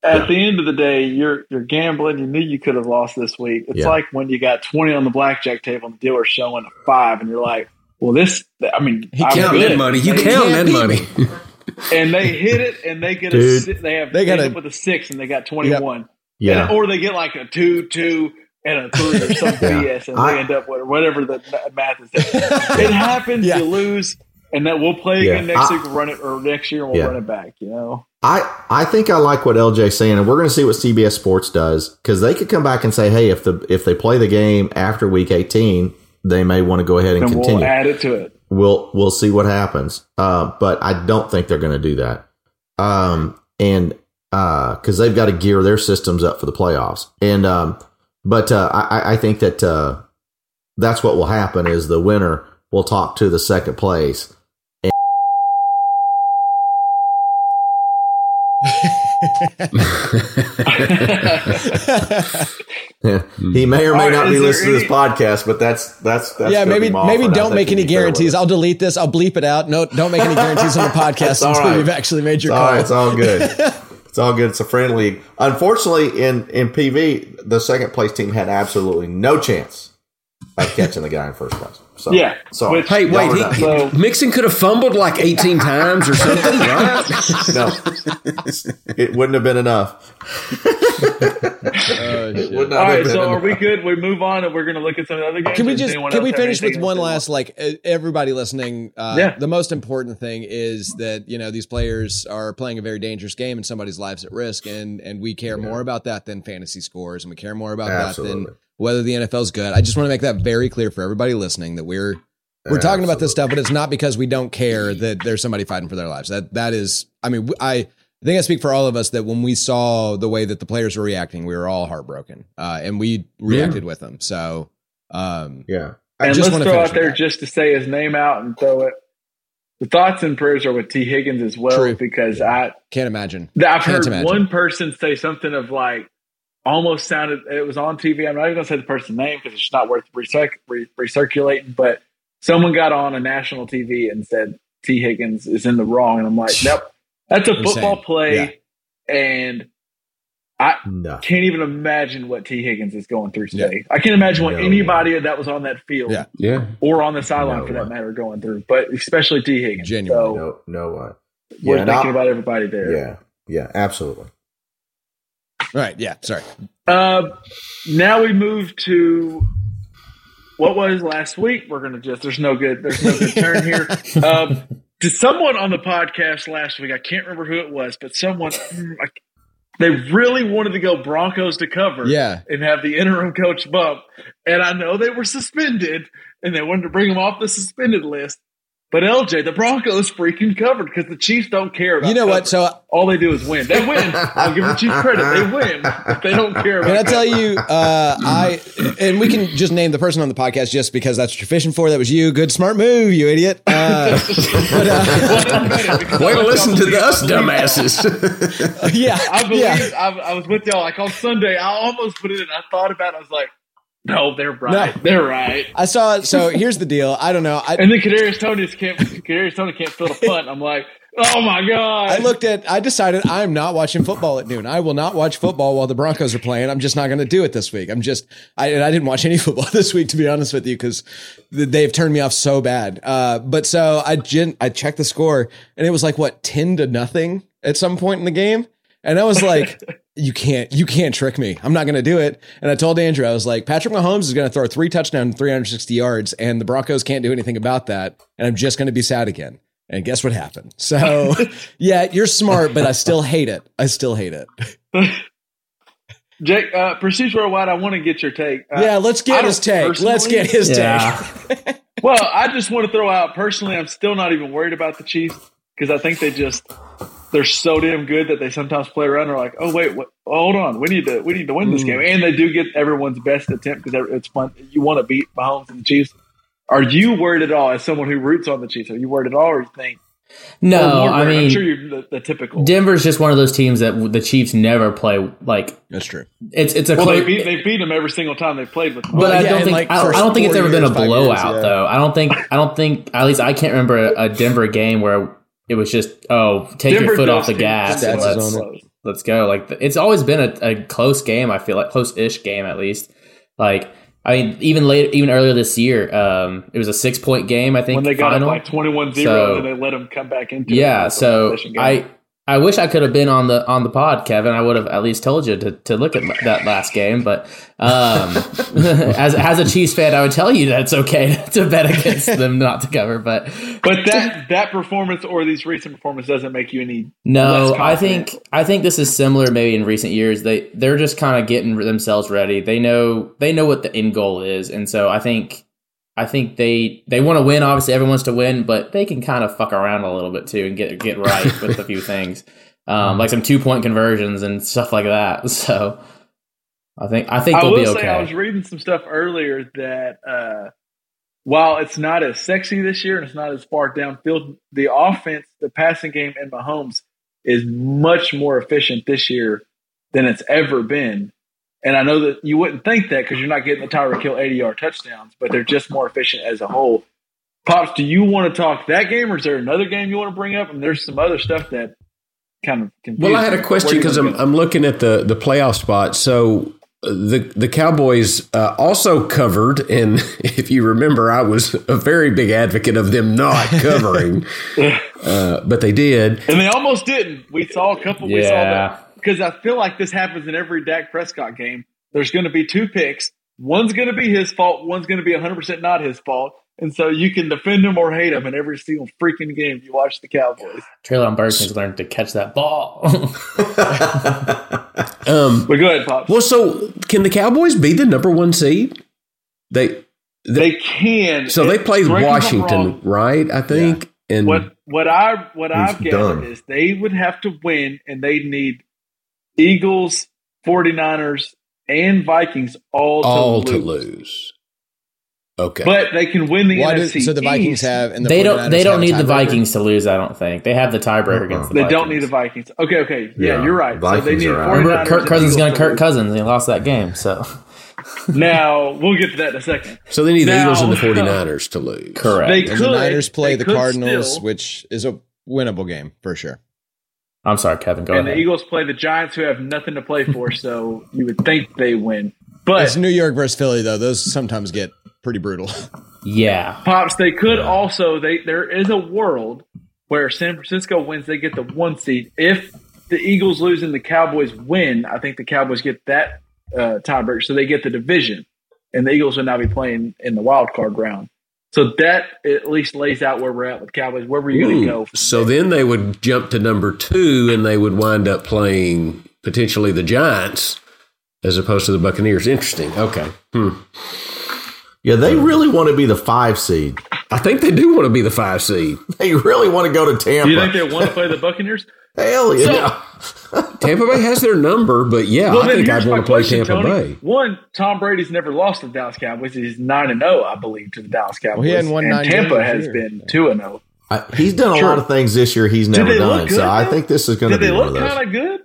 At the end of the day, you're you're gambling. You knew you could have lost this week. It's Yeah. like when you got twenty on the blackjack table and the dealer's showing a five, and you're like, "Well, this. I mean, He I'm counting that money. You They- count that money. and they hit it, and they get a Dude. si- they have They they got end a- with a six, and they got twenty one. Yeah. or they get like a two two and a three or some BS, and I- they end up with whatever the math is. it happens. Yeah. You lose, and that we'll play Yeah. again next I- week. We'll run it or next year, we'll Yeah. run it back. You know. I, I think I like what LJ's saying, and we're going to see what CBS Sports does because they could come back and say, hey, if the if they play the game after Week 18, they may want to go ahead and, And continue. we'll add it to it. we'll we'll see what happens. Uh, but I don't think they're going to do that. Um, and because they've got to gear their systems up for the playoffs. And um, but uh, I, I think that uh, that's what will happen is the winner will talk to the second place. he may or may All right, not be there listening to this podcast, but that's that's that's yeah, maybe maybe offer, and I don't make any be fair with guarantees. I'll delete this. I'll bleep it out. No, don't make any guarantees on the podcast all until right. you've actually made your It's all call. right. It's all good. it's all good. It's a friendly. Unfortunately, in in PV, the second place team had absolutely no chance of catching the guy in first place. So Yeah, so which- Hey, wait, were he. So- Mixon could have fumbled like 18 times or something, right? no, it wouldn't have been enough. Oh, It shit. would not All have right, been so are we good? We move on, and we're going to look at some of the other games. Can we just can we finish with one last like uh, everybody listening? Uh, Yeah. The most important thing is that you know these players are playing a very dangerous game and somebody's lives at risk, and and we care more about that than fantasy scores, and we care more about that than whether the NFL's good. I just want to make that very clear for everybody listening that we're we're talking about this stuff, but it's not because we don't care that there's somebody fighting for their lives. That that is, I mean, I. I think I speak for all of us that when we saw the way that the players were reacting, we were all heartbroken, uh, and we reacted with them. So, um, Yeah. I And just let's throw out there that. just to say his name out and throw it. The thoughts and prayers are with Tee Higgins as well True. because I Can't imagine. I've Can't heard imagine. one person say something of like almost sounded it was on TV. I'm not even gonna say the person's name because it's not worth recirc- re- recirculating. But someone got on a national TV and said Tee Higgins is in the wrong, and I'm like, nope, that's a Insane. football play, and I No. can't even imagine what Tee Higgins is going through Yeah. today. I can't imagine what No. anybody that was on that field Yeah. Yeah. or on the sideline No for that way. matter going through, but especially Tee Higgins. Genuinely. So No. No way. we're Yeah, thinking about everybody there. Yeah. Yeah. Absolutely. Right. Yeah. Sorry. Uh, now we move to what was last week. We're gonna just there's no good there's no good turn here. Um, to someone on the podcast last week, I can't remember who it was, but someone I- they really wanted to go Broncos to cover, Yeah. and have the interim coach bump. And I know they were suspended, and they wanted to bring them off the suspended list. But LJ, the Broncos freaking covered because the Chiefs don't care about. You know what? covering. So all they do is win. They win. I'll give the Chiefs credit. They win. But they don't care about. Can I tell covering. you? Uh, I and we can just name the person on the podcast just because that's what you're fishing for. That was you. Good, smart move, you idiot. Uh, but uh, Way to listen to the us dumbasses. yeah, I believe yeah. I, I was with y'all. Like on Sunday, I almost put it in. I thought about it. I was like, no, they're right. No. They're right. I saw it. So here's the deal. I don't know. I, And then Kadarius Toney can't. Kadarius Toney can't fill the punt. I'm like, oh my god. I looked at. I decided I'm not watching football at noon. I will not watch football while the Broncos are playing. I'm just not going to do it this week. I'm just. I and I didn't watch any football this week to be honest with you because they've turned me off so bad. Uh, but so I gen- I checked the score and it was like what ten to nothing at some point in the game, and I was like. You can't, you can't trick me. I'm not going to do it. And I told Andrew, I was like, Patrick Mahomes is going to throw three touchdowns, 360 yards, and the Broncos can't do anything about that. And I'm just going to be sad again. And guess what happened? So, yeah, you're smart, but I still hate it. I still hate it. Jake, uh, procedural wide. I want to get your take. Uh, yeah, let's get his take. Let's get his Yeah. take. Well, I just want to throw out personally. I'm still not even worried about the Chiefs because I think they just they're so damn good that they sometimes play around. They're like, oh wait, what, hold on, we need to we need to win this Mm. game, and they do get everyone's best attempt because it's fun. You want to beat Mahomes and the Chiefs. Are you worried at all as someone who roots on the Chiefs? Are you worried at all, or you think? No, or I worried? I'm sure you're the, the typical. Denver's just one of those teams that the Chiefs never play. Like That's true. it's it's a well, close. they beat they beat them every single time they played with. Them. But Well, I yeah, don't think like, I, don't- I don't think it's four ever been a five years, blowout yeah. though. I don't think I don't think at least I can't remember a Denver game where it was just oh take Denver your foot off the gas and let's is on close. let's go. Like it's always been a, a close game. I feel like close-ish game at least. Like I mean, even later, even earlier this year, um, it was a six-point game. I think when they got final. up like 21-0 So- and they let them come back into it. Yeah, so. I I wish I could have been on the on the pod, Kevin. I would have at least told you to, to look at that last game. But um, as as a Chiefs fan, I would tell you that it's okay to bet against them not to cover. But But that that performance or these recent performances doesn't make you any. no, I think I think this is similar. Maybe in recent years, they they're just kind of getting themselves ready. They know they know what the end goal is, and so I think. I think they they want to win. Obviously, everyone wants to win, but they can kind of fuck around a little bit too and get get right with a few things, um, like some two point conversions and stuff like that. So I think I think I they'll will be say I was reading some stuff earlier that uh, while it's not as sexy this year and it's not as far downfield, the offense, the passing game, and Mahomes is much more efficient this year than it's ever been. And I know that you wouldn't think that because you're not getting the Tyreek Hill 80 yard touchdowns, but they're just more efficient as a whole. Pops, do you want to talk that game or is there another game you want to bring up? And there's some other stuff that kind of confused Well, I had a question because I'm. I'm looking at the the playoff spot. So uh, the the Cowboys uh, also covered, and if you remember, I was a very big advocate of them not covering, uh, but they did. And they almost didn't. We saw a couple. We saw Yeah. that because I feel like this happens in every Dak Prescott game. There's going to be two picks. One's going to be his fault. One's going to be 100 percent not his fault. And so you can defend him or hate him in every single freaking game you watch the Cowboys. Treylon Burks needs to learn to catch that ball. Um, But go ahead, Pops. well, so can the Cowboys be the number one seed? They they can. so they played Correct me if I'm Washington, right? I think. And What what I what I've gathered done. is they would have to win, and they need Eagles, 49ers, and Vikings all to all lose. to lose. Okay. But they can win the Why NFC. did, so the Vikings East. have and the they don't they don't need the? Vikings to lose. I don't think they have the tiebreaker Uh-uh. against the They Vikings. don't need the Vikings. Okay, okay. Yeah, Yeah, you're right. so they Vikings need are out. 49ers Remember, Kirk and Cousins is going to Kirk. Cousins, and he lost that game. So Now, we'll get to that in a second. so they need the Eagles and the 49ers to lose. correct. They And could. the Niners play the Cardinals, still, which is a winnable game for sure. I'm sorry, Kevin. Go and ahead. the Eagles play the Giants, who have nothing to play for, so you would think they win. But It's New York versus Philly though; those sometimes get pretty brutal. yeah, Pops, they could also they there is a world where San Francisco wins, they get the one seed. If the Eagles lose and the Cowboys win, I think the Cowboys get that uh, tiebreaker, so they get the division, and the Eagles would now be playing in the wild card round. So that at least lays out where we're at with Cowboys. Where were you going to go? from So there? then they would jump to number two, and they would wind up playing potentially the Giants as opposed to the Buccaneers. Interesting. Okay. Hmm. Yeah, they really want to be the five seed. I think they do want to be the five seed. They really want to go to Tampa. do you think they want to play the Buccaneers? Hell yeah. Tampa Bay has their number, but yeah, Well, I think I'd want to play question, Tampa Tony. Bay. One, Tom Brady's never lost to the Dallas Cowboys. He's nine and zero, I believe, to the Dallas Cowboys. Well, he hadn't won and nine Tampa has year. been two and zero. I- he's done a Sure. lot of things this year he's never they look done. good, so I think this is going to Did be they one of look those. kind of good?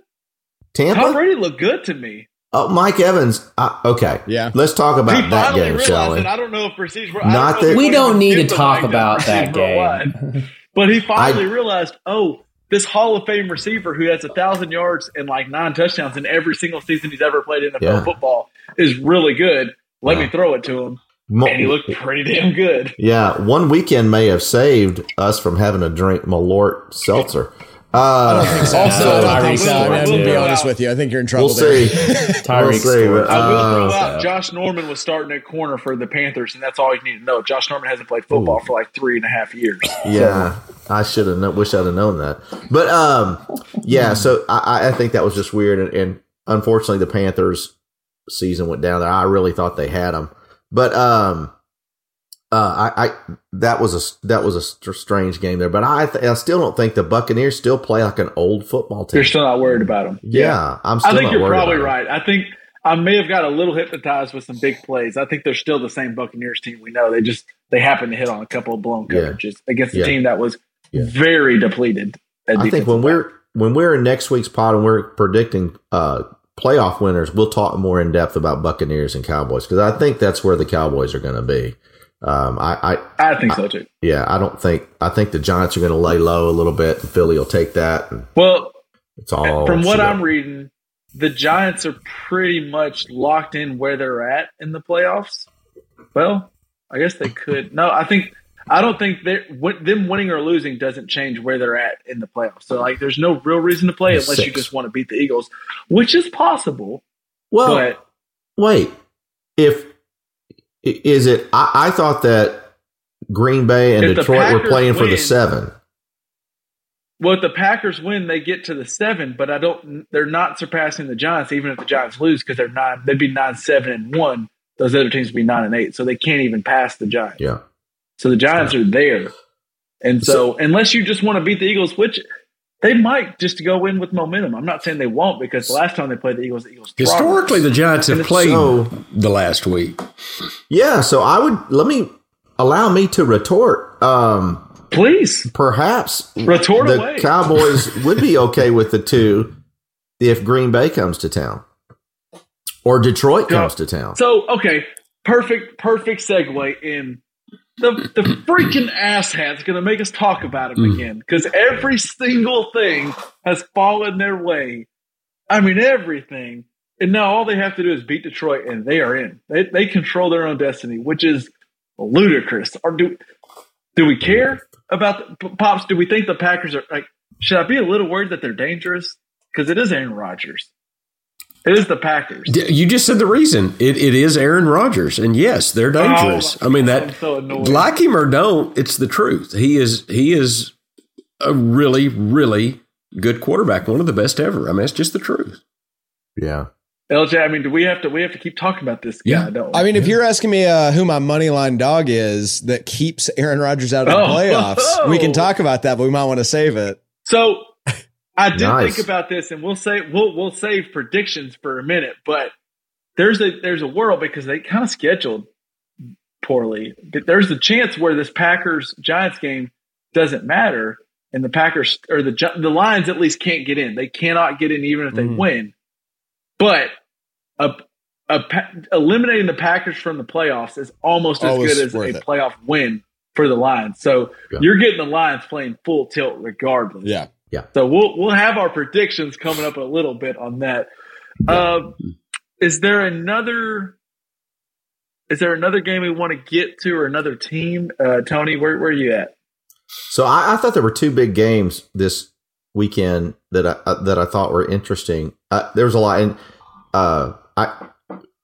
Tampa? Tom Brady looked good to me. Oh, Mike Evans. Uh, okay. Yeah. Let's talk He about that game, realized shall we? I don't know if receivers were. Not I don't know that- we don't need to talk about that receiver or what. game. But he finally realized, oh, this Hall of Fame receiver who has a thousand yards and like nine touchdowns in every single season he's ever played NFL Yeah. football is really good. Let Yeah. me throw it to him, and he looked pretty damn good. yeah, one weekend may have saved us from having to drink Malort seltzer. Uh, I don't think so. Also, I don't Tyreek think so. I mean, I'm gonna be too. honest with you. I think you're in trouble we'll there. see. Tyreek We'll see, scored. but, I will uh, throw out Josh Norman was starting at corner for the Panthers, and that's all you need to know. Josh Norman hasn't played football for like three and a half years. Yeah, I should have. Known, wish I'd have known that. But um, yeah. So I, I think that was just weird, and, and unfortunately, the Panthers season went down there. I really thought they had them, but um, uh, I, I that was a that was a str- strange game there. But I th- I still don't think the Buccaneers still play like an old football team. You're still not worried about them. yeah, I'm. Still I think you're probably right. I think I may have got a little hypnotized with some big plays. I think they're still the same Buccaneers team we know. They just they happen to hit on a couple of blown Yeah. coverages against a Yeah. team that was Yeah. very depleted. I think when back. we're when we're in next week's pod and we're predicting uh, playoff winners, we'll talk more in depth about Buccaneers and Cowboys because I think that's where the Cowboys are going to be. Um, I, I I think so too. yeah, I don't think I think the Giants are going to lay low a little bit, and Philly will take that. And Well, it's all from what. I'm reading, the Giants are pretty much locked in where they're at in the playoffs. Well, I guess they could. No, I think I don't think they're them winning or losing doesn't change where they're at in the playoffs. So like, there's no real reason to play unless you just want to beat the Eagles, which is possible. well, but wait, if i- is it? I, I thought that Green Bay and If Detroit were playing for the seven. well, if the Packers win, they get to the seven, but I don't. They're not surpassing the Giants, even if the Giants lose, because they're nine. They'd be nine, seven, and one. Those other teams would be nine and eight, so they can't even pass the Giants. Yeah, So the Giants are there. And so, unless you just want to beat the Eagles, which they might just go in with momentum. I'm not saying they won't because the last time they played the Eagles, the Eagles Historically, us. the Giants have played so- the last week. Yeah, so I would let me allow me to retort. Um, please perhaps retort the away. Cowboys would be okay with the two if Green Bay comes to town or Detroit Yeah. comes to town. So okay, perfect, perfect segue in. The the freaking asshat's going to make us talk about him Mm. again because every single thing has fallen their way. I mean everything, and now all they have to do is beat Detroit, and they are in. They they control their own destiny, which is ludicrous. Or do do we care about the, pops? Do we think the Packers are like? Should I be a little worried that they're dangerous? Because it is Aaron Rodgers. It is the Packers. You just said the reason. It, it is Aaron Rodgers, and yes, they're dangerous. Oh, I mean I'm that, so annoyed. like him or don't, it's the truth. He is he is a really really good quarterback, one of the best ever. I mean, it's just the truth. Yeah. LJ, I mean, do we have to we have to keep talking about this guy? Yeah. Don't? I mean, if you're asking me uh, who my money line dog is that keeps Aaron Rodgers out of the Oh. playoffs, we can talk about that, but we might want to save it. so I did Nice. think about this, and we'll say we'll we'll save predictions for a minute, but there's a there's a world because they kind of scheduled poorly. But There's a chance where this Packers Giants game doesn't matter, and the Packers or the the Lions at least can't get in. They cannot get in even if they Mm. win. But a, a eliminating the Packers from the playoffs is almost as Always good as a it. playoff win for the Lions. So Yeah. you're getting the Lions playing full tilt regardless. Yeah. So we'll we'll have our predictions coming up a little bit on that. Uh, is there another? Is there another game we want to get to, or another team? Uh, Tony, where where are you at? So I, I thought there were two big games this weekend that I uh, that I thought were interesting. Uh, there was a lot, and uh, I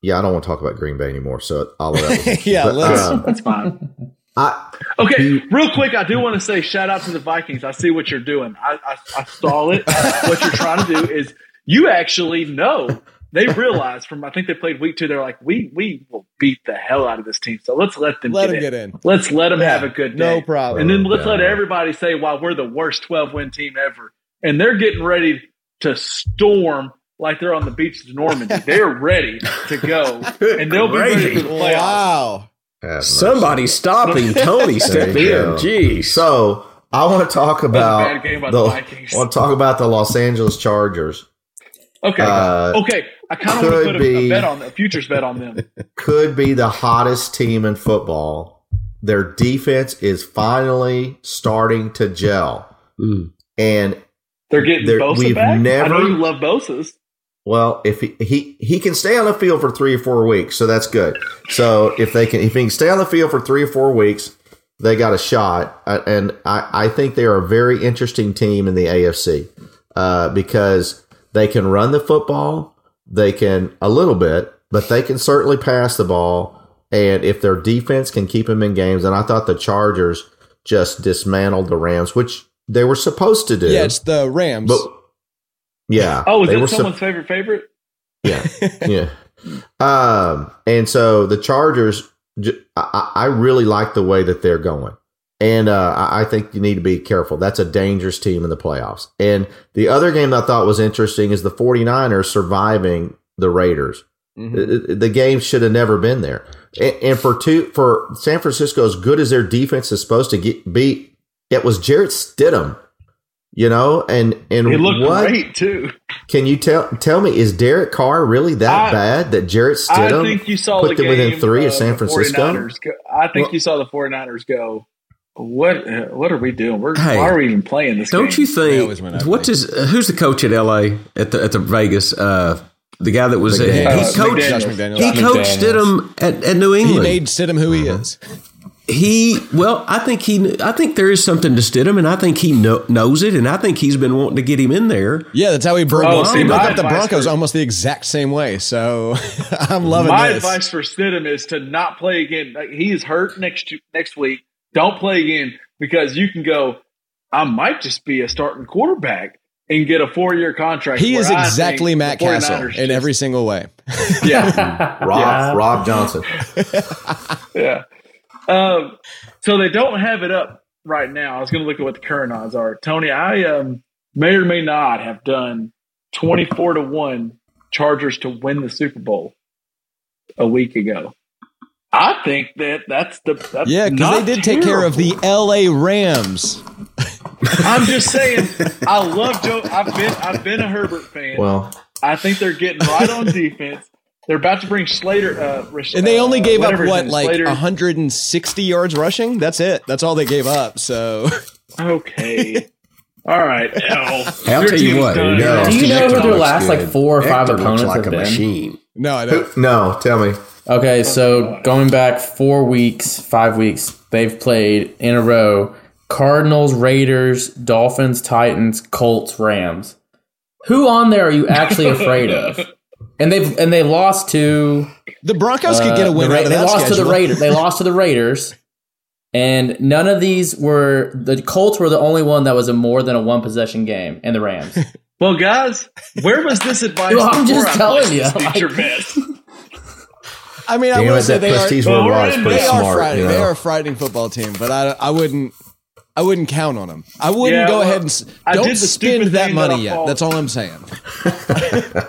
yeah, I don't want to talk about Green Bay anymore. So I'll let that Yeah, But, let's- um, That's fine. I Okay, real quick, I do want to say shout out to the Vikings. I see what you're doing. I, I, I saw it. what you're trying to do is you actually know. They realize from I think they played week two. They're like, we we will beat the hell out of this team. So let's let them Let get them in. get in. Let's let them Yeah, have a good day. no problem. And then let's Yeah. let everybody say, "Wow, we're the worst 12 win team ever," and they're getting ready to storm like they're on the beaches of Normandy. they're ready to go, and they'll be ready for the playoffs. Wow. Have mercy. Somebody stop him, Tony. Step in. go. Jeez. So I want to talk about bad game about the, the Vikings. Want to talk about the Los Angeles Chargers. Okay, Uh, okay. I kind of want to could put a, a be- bet on a futures bet on them. Could be the hottest team in football. Their defense is finally starting to gel, Mm. and They're getting They're- Bosa we've back. I know you love Bosa's. Well, if he, he he can stay on the field for three or four weeks, so that's good. So if they can if he can stay on the field for three or four weeks, they got a shot. And I, I think they are a very interesting team in the AFC uh, because they can run the football, they can a little bit, but they can certainly pass the ball. And if their defense can keep them in games, and I thought the Chargers just dismantled the Rams, which they were supposed to do. Yeah, it's the Rams. but yeah, Oh, is they it were sup- someone's favorite favorite? yeah, yeah. Um, and so the Chargers, I really like the way that they're going, and uh, I I think you need to be careful. That's a dangerous team in the playoffs. And the other game I thought was interesting is the 49ers surviving the Raiders. Mhm. The- game should have never been there. And, and for two, for San Francisco, as good as their defense is supposed to get beat, it was Jarrett Stidham. You know, and and He looked what great too. can you tell tell me is Derek Carr really that I- bad that Jarrett Stidham I Stidham think you saw put the them game within three of uh, San Francisco? go- I think Well- you saw the 49ers go. What uh, what are we doing? We're, Hey, why are we even playing this? Don't game? you think? win What does uh, who's the coach at LA at the at the Vegas? Uh, the guy that was McDaniels. he Uh, coached McDaniels. He coached McDaniels. him at, at New England. he England. made Stidham who he is. He well, I think he I think there is something to Stidham, and I think he kno- knows it, and I think he's been wanting to get him in there. Yeah, that's how he broke, Oh, see, broke up the Broncos for- almost the exact same way. So I'm loving My this. advice for Stidham is to not play again. Like, he is hurt next next week. Don't play again because you can go. I might just be a starting quarterback and get a four year contract. he is exactly Matt the Cassel in just- every single way. yeah Rob Yeah. Rob Johnson. yeah. Um, so they don't have it up right now. I was going to look at what the current odds are. Tony, I um may or may not have done 24 to 1 Chargers to win the Super Bowl a week ago. I think that that's the that's Yeah, because they did take care of the. L.A. Rams. I'm just saying, I love Joe. I've been I've been a Herbert fan. Well, I think they're getting right on defense. They're about to bring Slater, uh, Rash- And they only uh, gave up what, like Slater. 160 yards rushing? That's it. That's all they gave up. So Okay, all right, L. I'll Your tell you what. done. no, Do you know who their looks last, like, four or five Hector opponents looks like have a been? machine. no, I don't. no, tell me. Okay, so going back four weeks, five weeks, they've played in a row Cardinals, Raiders, Dolphins, Titans, Colts, Rams. Who on there are you actually afraid of? And they've and they lost to The Broncos could uh, get a win the Ra- they that lost to the. Raiders. They lost to the Raiders, and none of these were the Colts were the only one that was a more than a one possession game, and the Rams. Well, guys, where was this advice? Well, I'm just I telling you, like- future? I mean, I Damn will it, say they are, Prestige Well, Worldwide is we're in- pretty they are smart. frightening. You They are a frightening football team, but I, I wouldn't. I wouldn't count on them. I wouldn't Yeah, go well, ahead and s- I don't spend that thing that money yet. That's all I'm saying.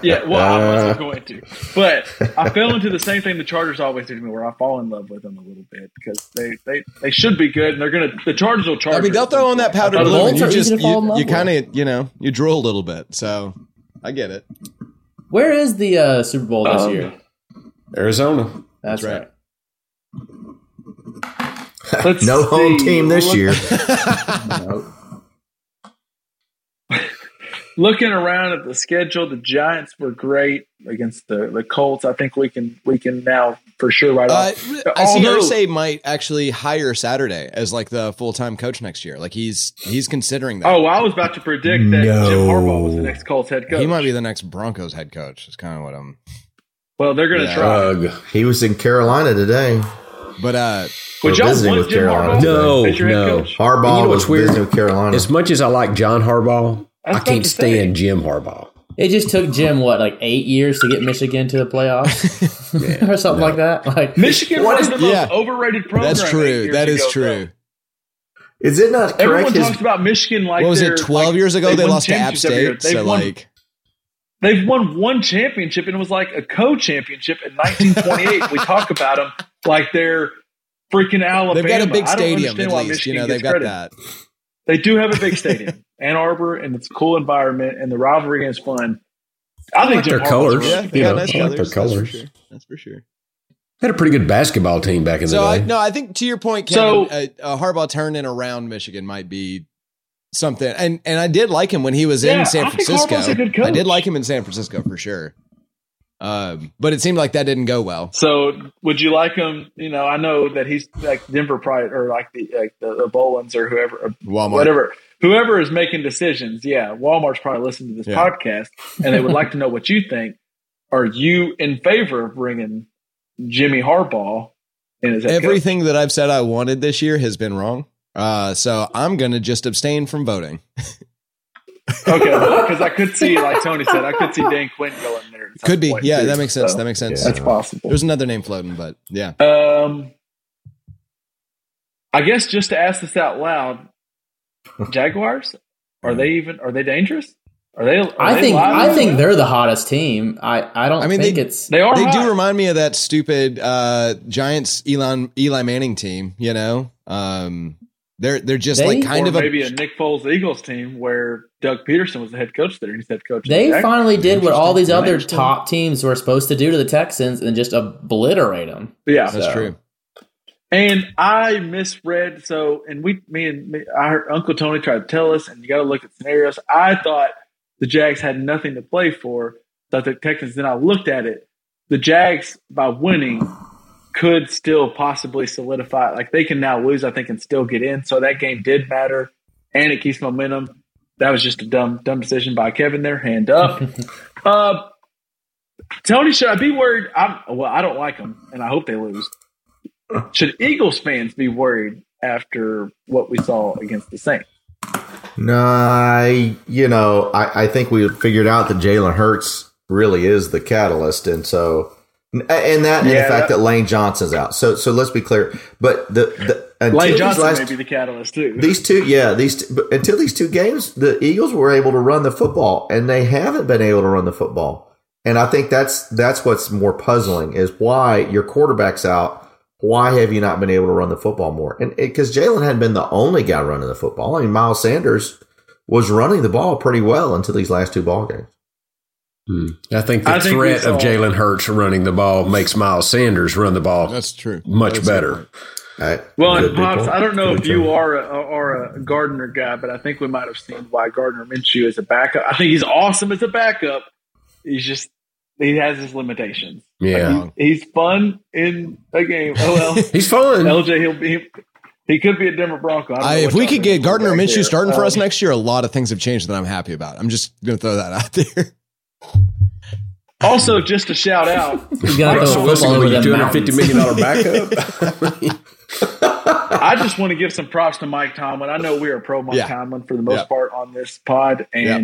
Yeah, well, I wasn't going to, but I fell into the same thing the Chargers always do to me, where I fall in love with them a little bit because they they, they should be good, and they're gonna the Chargers will charge. I mean, they'll throw on that powder I blue, it and was- you Bolts are just fall in you, love you kind of you know you drool a little bit. So I get it. Where is the uh, Super Bowl this Um, year? Arizona. That's, right. right. Let's No home team this Look- year. Looking around at the schedule, the Giants were great against the, the Colts. I think we can we can now for sure write Uh, off. I see Although- Irsay might actually hire Saturday as like the full time coach next year. Like he's he's considering that. Oh, I was about to predict that No. Jim Harbaugh was the next Colts head coach. he might be the next Broncos head coach. Is kind of what I'm. well, they're going to Yeah. try. Ugh. He was in Carolina today. But uh, Would We're y'all want with Jim Carolina Harbaugh. No, as no. coach? Harbaugh And you know was what's weird? visiting with Carolina. As much as I like John Harbaugh, I I can't to say. stand Jim Harbaugh. It just took Jim what like eight years to get Michigan to the playoffs or something like that. Like Michigan What was the most yeah. overrated program. that's eight true. years That is ago, true. though. Is it not Everyone correct? His, talks about Michigan like what was it? Twelve like, years ago, they won lost to App championships every year. State. They've So won, like, they've won one championship, and it was like a co-championship in 1928. we talk about them like they're freaking Alabama. they've got a big stadium at least. Michigan You know, they've got credit. that. They do have a big stadium, Ann Arbor, and it's a cool environment, and the rivalry is fun. I think like their colors. Yeah, You know, nice I like their colors. That's for sure. That's for sure. Had a pretty good basketball team back in So the I day. no, I think to your point, So- Kevin, uh, uh, Harbaugh turning around Michigan might be something. And and I did like him when he was Yeah, in San I Francisco. Harbaugh's a good I did like him in San Francisco for sure. Um, but it seemed like that didn't go well. So, would you like him? You know, I know that he's like Denver Pride or like the like the, the Bowlens or whoever, or Walmart. whatever, whoever is making decisions. Yeah, Walmart's probably listening to this Yeah. podcast, and they would like to know what you think. Are you in favor of bringing Jimmy Harbaugh in as coach? Everything that I've said I wanted this year has been wrong. Uh, so I'm gonna just abstain from voting. Okay, because I could see, like Tony said, I could see Dan Quinn going there. Could be. point, Yeah, too. that makes sense. So, that makes sense. That's possible. There's another name floating, but yeah. Um, I guess just to ask this out loud, Jaguars are they even are they dangerous? Are they? Are I they think I in think they're the hottest team. I, I don't I mean, think they- it's they are. they hot. do remind me of that stupid uh, Giants Elon Eli Manning team. You know, um, they're they're just They- like kind or of a maybe a Nick Foles Eagles team where Doug Pederson was the head coach there and he's head coach. of the they finally did what all these other top teams were supposed to do to the Texans and just obliterate them. yeah, That's true. And I misread. So, and we, me and me, I heard Uncle Tony tried to tell us, and you got to look at scenarios. I thought the Jags had nothing to play for. Thought the Texans. Then I looked at it. The Jags, by winning, could still possibly solidify. Like they can now lose, I think, and still get in. So that game did matter, and it keeps momentum. That was just a dumb, dumb decision by Kevin. There, hand up. uh, Tony, should I be worried? I'm, well, I don't like them, and I hope they lose. Should Eagles fans be worried after what we saw against the Saints? No, I, you know, I, I think we figured out that Jalen Hurts really is the catalyst. And so and that and the fact that- that, Lane Johnson's out. So so let's be clear. But the the until Lane Johnson last- may be the catalyst too. these two, yeah, these two, until these two games, the Eagles were able to run the football, and they haven't been able to run the football. And I think that's that's what's more puzzling is why your quarterback's out. Why have you not been able to run the football more? And because Jalen hadn't been the only guy running the football. I mean, Miles Sanders was running the ball pretty well until these last two ball games. Hmm. I think the I think threat of Jalen Hurts running the ball makes Miles Sanders run the ball That's true. much That's better. Right? Well, Good and Pops. I don't know Good if you job. are a, are a Gardner guy, but I think we might have seen why Gardner Minshew is a backup. I think he's awesome as a backup. He's just he has his limitations. Yeah. He's fun in a game. Oh well, He's fun. LJ, he'll be he could be a Denver Bronco. I I, if we could get Gardner back Minshew there. starting for Um, us next year, a lot of things have changed that I'm happy about. I'm just going to throw that out there. Also, just a shout out. He's gonna What's throw a supposed to football be over two the hundred fifty mountains. million dollar backup. I just want to give some props to Mike Tomlin. I know we are pro Mike Yeah. Tomlin for the most Yeah. part on this pod, and Yeah.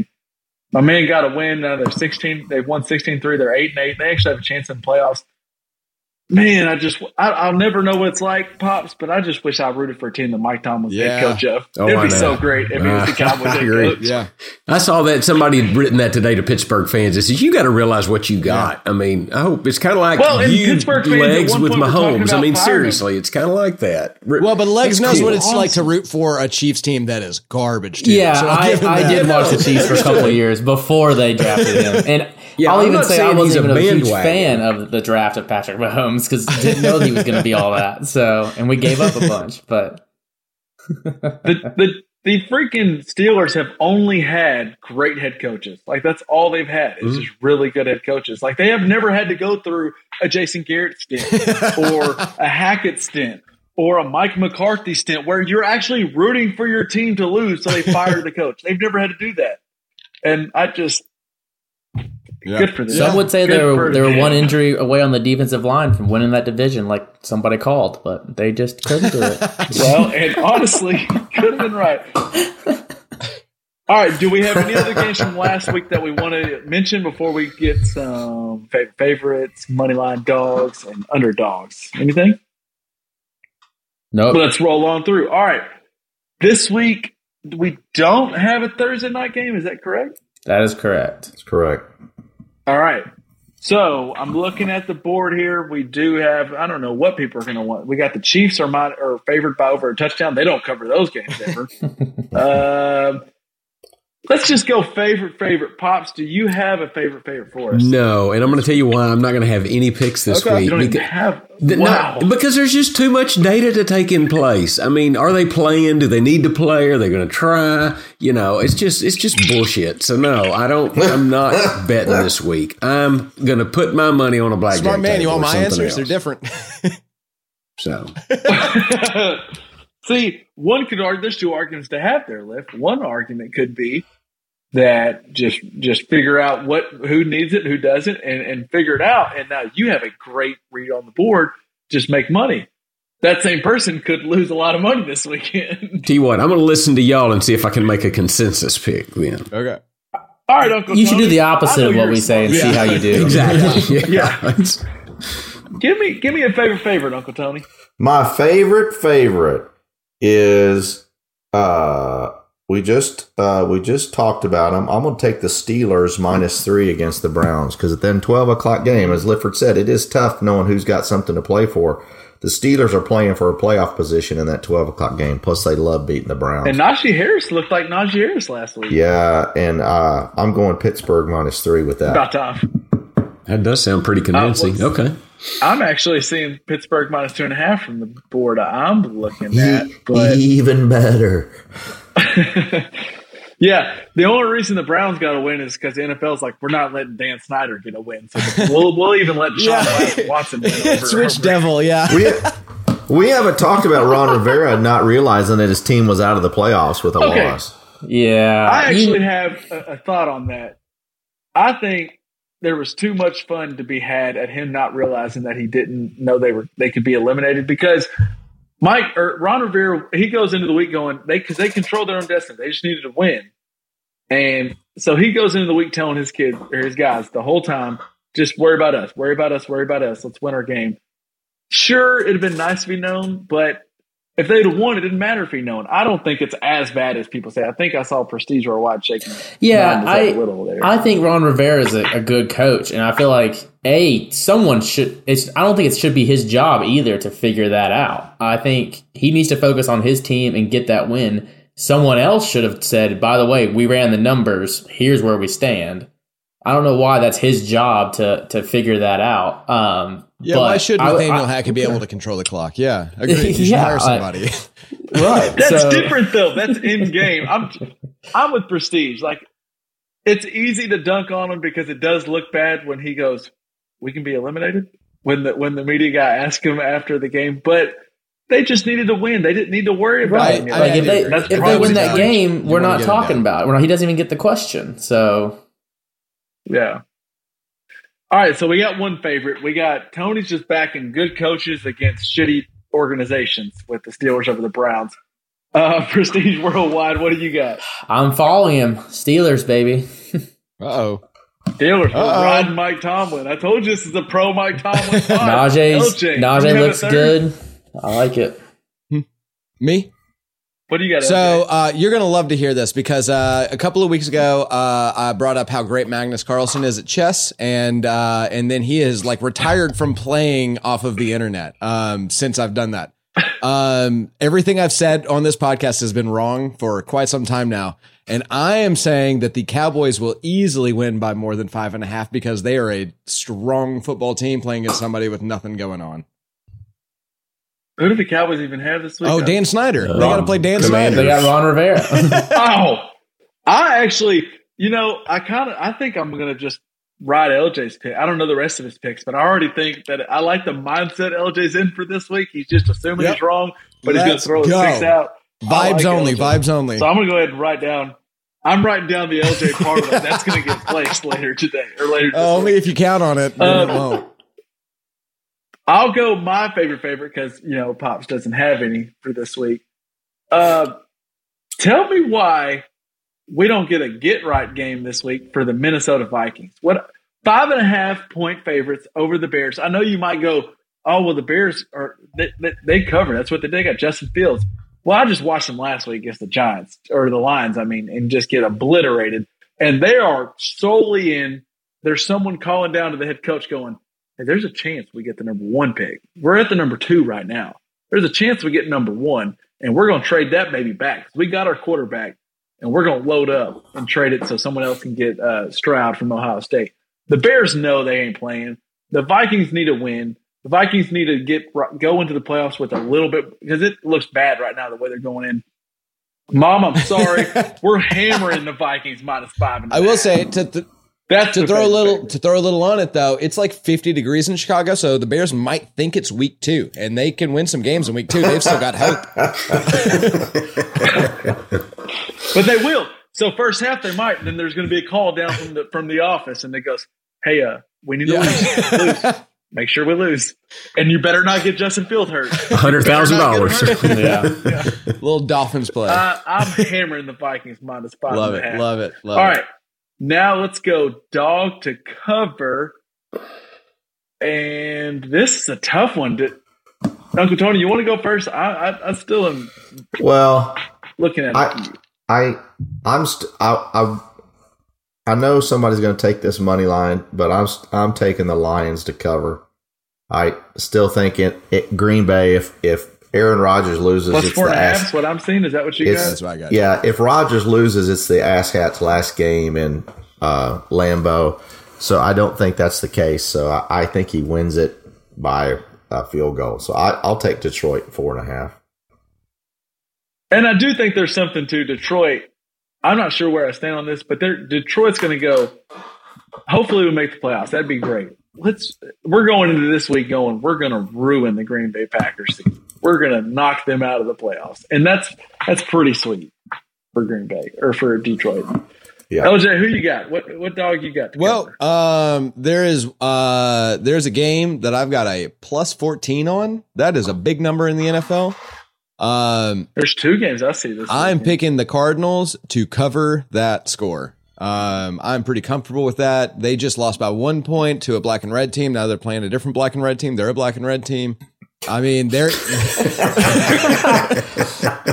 my man got a win. Uh, they're sixteen. They've won 16-3. They're eight and eight. They actually have a chance in the playoffs. Man, I just I, I'll never know what it's like, pops. But I just wish I rooted for a team that Mike Tomlin was Yeah. head coach of. Oh, It'd be know. so great if he was the Uh, Cowboys head coach. yeah. I saw that somebody had written that today to Pittsburgh fans. It says you got to realize what you got. I mean, I hope it's kind of like Well, you Pittsburgh legs with point were Mahomes. I mean, firing him. seriously, it's kind of like that. Well, but Legs That's knows cool. what it's like to root for a Chiefs team that is garbage. Too. Yeah, So I'll give him I, I did watch the Chiefs for a couple of years before they drafted him, and Yeah, I'll I'm even say I wasn't a even a huge bandwagon. fan of the draft of Patrick Mahomes because didn't know he was going to be all that. So, and we gave up a bunch, but the, the the freaking Steelers have only had great head coaches. Like that's all they've had is mm-hmm. just really good head coaches. Like they have never had to go through a Jason Garrett stint or a Hackett stint or a Mike McCarthy stint where you're actually rooting for your team to lose, so they fire the coach. They've never had to do that, and I just Yeah. good for them. some would say Good they were they were them. one injury away on the defensive line from winning that division, like somebody called, but they just couldn't do it. Well, and honestly, could have been right. All right. Do we have any other games from last week that we want to mention before we get some fa- favorites, moneyline dogs, and underdogs? Anything? Nope. Let's roll on through. All right. This week we don't have a Thursday night game. Is that correct? That is correct. That's correct. All right. So I'm looking at the board here. We do have I don't know what people are going to want. We got the Chiefs are my are favored by over a touchdown. They don't cover those games ever. um, let's just go favorite favorite. Pops, do you have a favorite favorite for us? No, and I'm going to tell you why I'm not going to have any picks this Okay. week. You don't even because- have. The- no, wow. because there's just too much data to take in place. I mean, are they playing? Do they need to play? Are they going to try? You know, it's just it's just bullshit. So no, I don't. I'm not betting this week. I'm going to put my money on a blackjack. Smart man, you table want my something answers? They're different. So See, one could argue there's two arguments to have there, Lift. One argument could be that just just figure out what who needs it, who doesn't, and, and figure it out. And now you have a great read on the board, just make money. That same person could lose a lot of money this weekend. tell you what, I'm going to listen to y'all and see if I can make a consensus pick. Then okay. All right, Uncle. You should do the opposite of what we say and smart. see how you do. exactly. Yeah. It's- Give me give me a favorite favorite, Uncle Tony. My favorite favorite is uh we just uh we just talked about them. I'm gonna take the Steelers minus three against the Browns because at then twelve o'clock game, as Lifford said, it is tough knowing who's got something to play for. The Steelers are playing for a playoff position in that twelve o'clock game. Plus, they love beating the Browns. And Najee Harris looked like Najee Harris last week. yeah, and uh, I'm going Pittsburgh minus three with that. About time. that does sound pretty convincing. what's- okay. I'm actually seeing Pittsburgh minus two and a half from the board I'm looking at, but Even better. Yeah, the only reason the Browns got a win is because the NFL's like, we're not letting Dan Snyder get a win, so we'll we'll even let Sean Yeah. Watson win. Over, Switch over- devil, yeah. We we haven't talked about Ron Rivera not realizing that his team was out of the playoffs with a Okay. loss. Yeah. I You- actually have a, a thought on that. I think there was too much fun to be had at him not realizing that he didn't know they were they could be eliminated because Mike or Ron Rivera he goes into the week going they because they control their own destiny. They just needed to win, and so he goes into the week telling his kids or his guys the whole time Just worry about us. Worry about us. Worry about us. Let's win our game. Sure, it'd have been nice to be known, but if they'd have won, it didn't matter if he'd known. I don't think it's as bad as people say. I think I saw Prestige Worldwide shaking. Yeah, I little there. I think Ron Rivera is a, a good coach, and I feel like a someone should. It's I don't think it should be his job either to figure that out. I think he needs to focus on his team and get that win. Someone else should have said, "By the way, we ran the numbers. Here's where we stand." I don't know why that's his job to to figure that out. Um, Yeah, but why should I- Nathaniel I- Hackett be able to control the clock? Yeah, agreed. You should Yeah, hire I- somebody. Right, That's so- different though. That's in game. I'm I'm with Prestige. Like it's easy to dunk on him because it does look bad when he goes, "We can be eliminated." When the when the media guy asked him after the game, but they just needed to win. They didn't need to worry about Right. him. I Like if they if they win that game, we're not talking about it. We're not, he doesn't even get the question. So Yeah. All right, so we got one favorite. We got Tony's just backing good coaches against shitty organizations with the Steelers over the Browns. Uh, Prestige Worldwide, what do you got? I'm following him. Steelers, baby. Uh oh. Steelers, we're Uh-oh. riding Mike Tomlin. I told you this is a pro Mike Tomlin. pod. Najee LJ, you Najee looks good. I like it. Me? What do you got? So uh, you're gonna love to hear this because uh, a couple of weeks ago uh, I brought up how great Magnus Carlsen is at chess, and uh, and then he is like retired from playing off of the internet um, since I've done that. Um, everything I've said on this podcast has been wrong for quite some time now, and I am saying that the Cowboys will easily win by more than five and a half because they are a strong football team playing against somebody with nothing going on. Who do the Cowboys even have this week? Oh, Dan Snyder! they got to play Dan Commanders. They got Ron Rivera. oh, I actually, you know, I kind of, I think I'm going to just ride LJ's pick. I don't know the rest of his picks, but I already think that I like the mindset LJ's in for this week. He's just assuming Yep. he's wrong, but he's going to Let's throw his go. picks out. Vibes like only. LJ. Vibes only. So I'm going to go ahead and write down. I'm writing down the LJ parlay. That's going to get placed later today or later. This Only if you count on it. then Um, it won't. I'll go my favorite favorite because you know Pops doesn't have any for this week. Uh, tell me why we don't get a get right game this week for the Minnesota Vikings. What five and a half point favorites over the Bears? I know you might go, oh well, the Bears are they, they, they cover. That's what they, they got. Justin Fields. Well, I just watched them last week against the Giants or the Lions. I mean, and just get obliterated. And they are solely in. There's someone calling down to the head coach going, hey, there's a chance we get the number one pick. We're at the number two right now. There's a chance we get number one, and we're going to trade that baby back. We got our quarterback, and we're going to load up and trade it so someone else can get uh, Stroud from Ohio State. The Bears know they ain't playing. The Vikings need to win. The Vikings need to get go into the playoffs with a little bit because it looks bad right now the way they're going in. Mom, I'm sorry. we're hammering the Vikings minus five. And a I will say to to, that's to the throw a little to throw a little on it though. It's like 50 degrees in Chicago, so the Bears might think it's week two, and they can win some games in week two. They've still got hope. But they will. So first half they might, and then there's going to be a call down from the from the office, and it goes, "Hey, uh, we need to lose. lose. Make sure we lose, and you better not get Justin Field hurt." hundred thousand dollars. yeah. little Dolphins play. Uh, I'm hammering the Vikings minus five. love and a it, half. love it, love All it. right, now let's go dog to cover, and this is a tough one. Did, Uncle Tony, you want to go first? I, I, I still am Well, looking at I, it. I, I'm, st- I, I, I know somebody's going to take this money line, but I'm, I'm taking the Lions to cover. I still think it, it Green Bay. If if Aaron Rodgers loses, Plus it's four the and a half ass. is what I'm seeing. Is that what you It's- got? That's what I got. Yeah, if Rodgers loses, it's the asshat's last game in uh, Lambeau. So I don't think that's the case. So I, I think he wins it by a field goal. So I, I'll take Detroit four and a half. And I do think there's something to Detroit. I'm not sure where I stand on this, but Detroit's going to go. Hopefully, we make the playoffs. That'd be great. Let's. We're going into this week going. We're going to ruin the Green Bay Packers. season. We're going to knock them out of the playoffs, and that's that's pretty sweet for Green Bay or for Detroit. Yeah. LJ, who you got? What what dog you got? Well, cover? um, there is uh, there's a game that I've got a plus 14 on. That is a big number in the NFL. Um, there's two games I see this. I'm weekend. picking the Cardinals to cover that score. Um, I'm pretty comfortable with that. They just lost by one point to a black and red team. Now they're playing a different black and red team. They're a black and red team. I mean, they're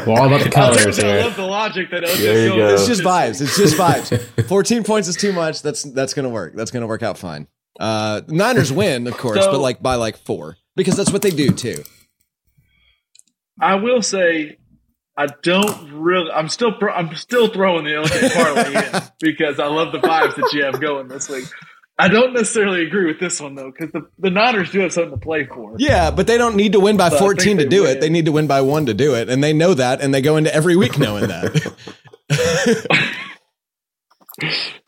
We're all about the colors I here. love the logic that OJ There you go. it's just vibes. It's just vibes. 14 points is too much. That's that's gonna work. That's gonna work out fine. Uh, Niners win, of course, So- but like by like four because that's what they do too. I will say, I don't really. I'm still. pro- I'm still throwing the LJ parlay in because I love the vibes that you have going this week. I don't necessarily agree with this one though because the, the Niners do have something to play for. Yeah, but they don't need to win by So 14 to do win. it. They need to win by one to do it, and they know that, and they go into every week knowing that.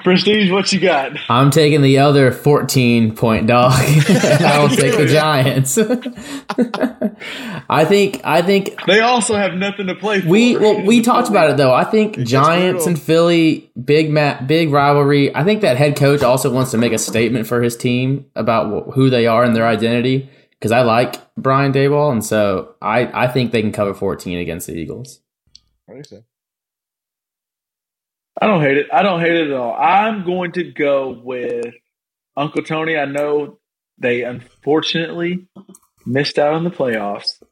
Prestige, what you got? I'm taking the other 14 point dog. I will take the Giants. I think I think They also have nothing to play for. we well we talked about it though. I think Giants and Philly big ma- big rivalry. I think that head coach also wants to make a statement for his team about who they are and their identity because I like Brian Daboll and so I I think they can cover 14 against the Eagles. I don't hate it. I don't hate it at all. I'm going to go with Uncle Tony. I know they unfortunately missed out on the playoffs,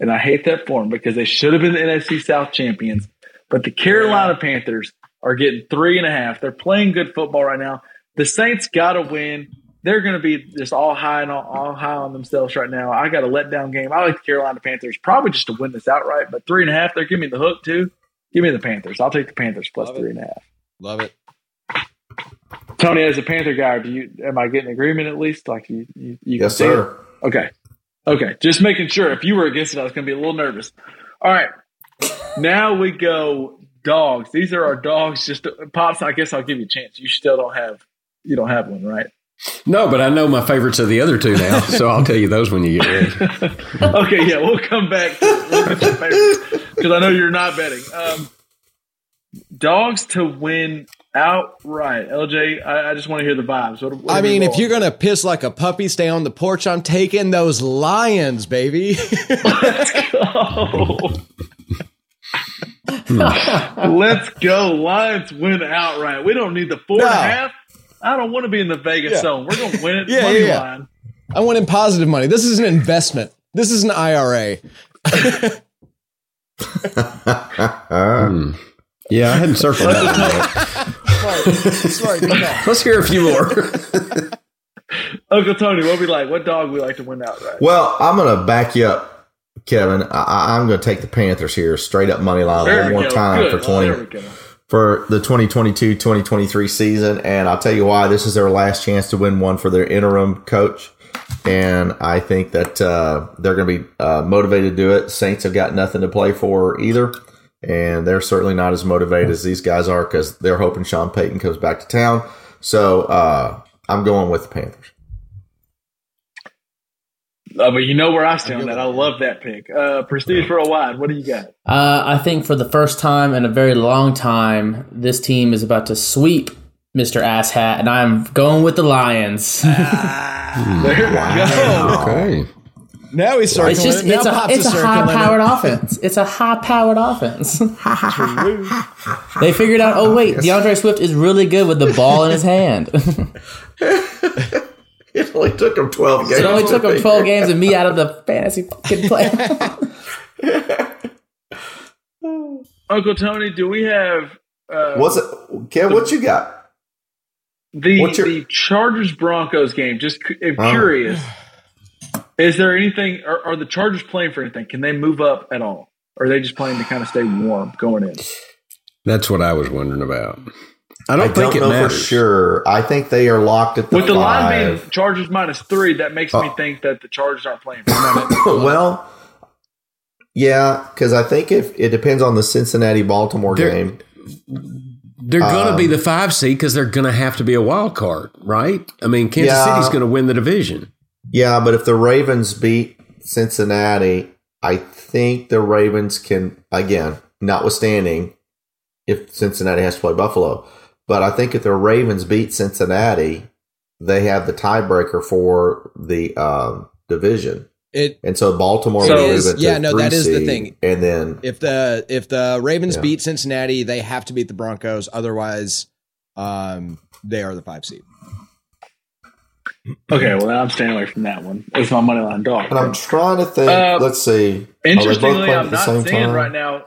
and I hate that for them because they should have been the NFC South champions. But the Carolina Panthers are getting three and a half. They're playing good football right now. The Saints got to win. They're going to be just all high and all, all high on themselves right now. I got a letdown game. I like the Carolina Panthers probably just to win this outright, but three and a half. They're giving me the hook too. Give me the Panthers. I'll take the Panthers plus Love it. three and a half. Love it. Tony, as a Panther guy, do you am I getting agreement at least? Like you, you, you Yes, can see it? sir. Okay, okay. Just making sure. If you were against it, I was going to be a little nervous. All right, now we go dogs. These are our dogs. Just pops. I guess I'll give you a chance. You still don't have. You don't have one, right? No, but I know my favorites of the other two now, so I'll tell you those when you get ready. okay, yeah, we'll come back because I know you're not betting. Um, dogs to win outright. LJ, I, I just want to hear the vibes. What, what I are we mean, if you're gonna piss like a puppy, stay on the porch. I'm taking those lions, baby. go. Let's go. Lions win outright. We don't need the four and a half. I don't want to be in the Vegas Yeah. zone. We're going to win it. Yeah, money yeah, yeah. line. I want in positive money. This is an investment. This is an IRA. Hmm. Yeah, I hadn't circled that. Smart, good. Let's hear a few more. Uncle Tony, what we like? What dog we like to win outright? Well, I'm going to back you up, Kevin. I- I, I'm going to take the Panthers here, straight up money line There one more go. time Good. for twenty There we go. For the 2022-2023 season. And I'll tell you why. This is their last chance to win one for their interim coach. And I think that uh, they're going to be uh, motivated to do it. Saints have got nothing to play for either. And they're certainly not as motivated as these guys are because they're hoping Sean Payton comes back to town. So uh, I'm going with the Panthers. Uh, but you know where I stand on that. I love that pick. Uh, Prestige for a wide. What do you got? Uh, I think for the first time in a very long time, this team is about to sweep Mr. Asshat, and I'm going with the Lions. There we go. okay. Now he's circling. it's just it. Now it's a it's a circling high it. powered offense. It's a high powered offense. they figured out. Oh wait, D'Andre Swift is really good with the ball in his hand. It only took them 12 games. it only took him 12 games and me out of the fantasy fucking play. Uncle Tony, do we have uh, What's it? Kev, what you got? the what's your- the Chargers Broncos game? Just I'm Oh. curious. Is there anything? Are, are the Chargers playing for anything? Can they move up at all? Or are they just playing to kind of stay warm going in? That's what I was wondering about. I don't I think don't it know matters. for sure. I think they are locked at the With the line being five. Chargers minus three, that makes Oh. me think that the Chargers aren't playing. Well, yeah, because I think if it depends on the Cincinnati Baltimore game. They're going to Um, be the five seed because they're going to have to be a wild card, right? I mean, Kansas Yeah. City's going to win the division. Yeah, but if the Ravens beat Cincinnati, I think the Ravens can again, notwithstanding if Cincinnati has to play Buffalo. But I think if the Ravens beat Cincinnati, they have the tiebreaker for the um, division. It And so Baltimore So- will It move is- yeah, no, that is the thing. And then if the if the Ravens Yeah. beat Cincinnati, they have to beat the Broncos. Otherwise, um, they are the five seed. Okay, well, then I'm staying away from that one. It's my money line dog. And I'm trying to think. Uh, let's see. Are they Interestingly, I'm not same seeing time? right now,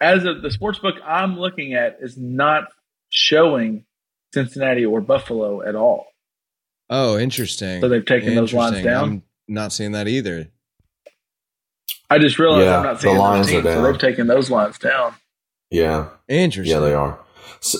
as of the sports book I'm looking at, is not showing Cincinnati or Buffalo at all. Oh, interesting. So they've taken those lines down? I'm not seeing that either. I just realized Yeah, I'm not seeing the seeing lines those are teams, so down. they've taken those lines down. Yeah. Interesting. Yeah, they are. So,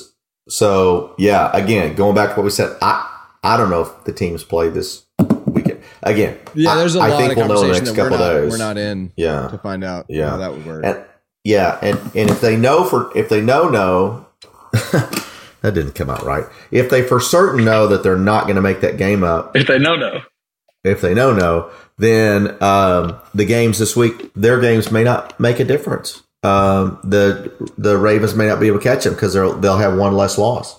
so yeah, again, going back to what we said, I I don't know if the teams play this weekend. Again, Yeah, there's a I lot think of we'll know the conversation next that we're not, days. we're not in Yeah, to find out Yeah. how that would work. and yeah, and and if they know for if they know no, that didn't come out right. If they for certain know that they're not going to make that game up, If they know no. if they know no, then um, the games this week, their games may not make a difference. Um, the the Ravens may not be able to catch them because they'll they'll have one less loss,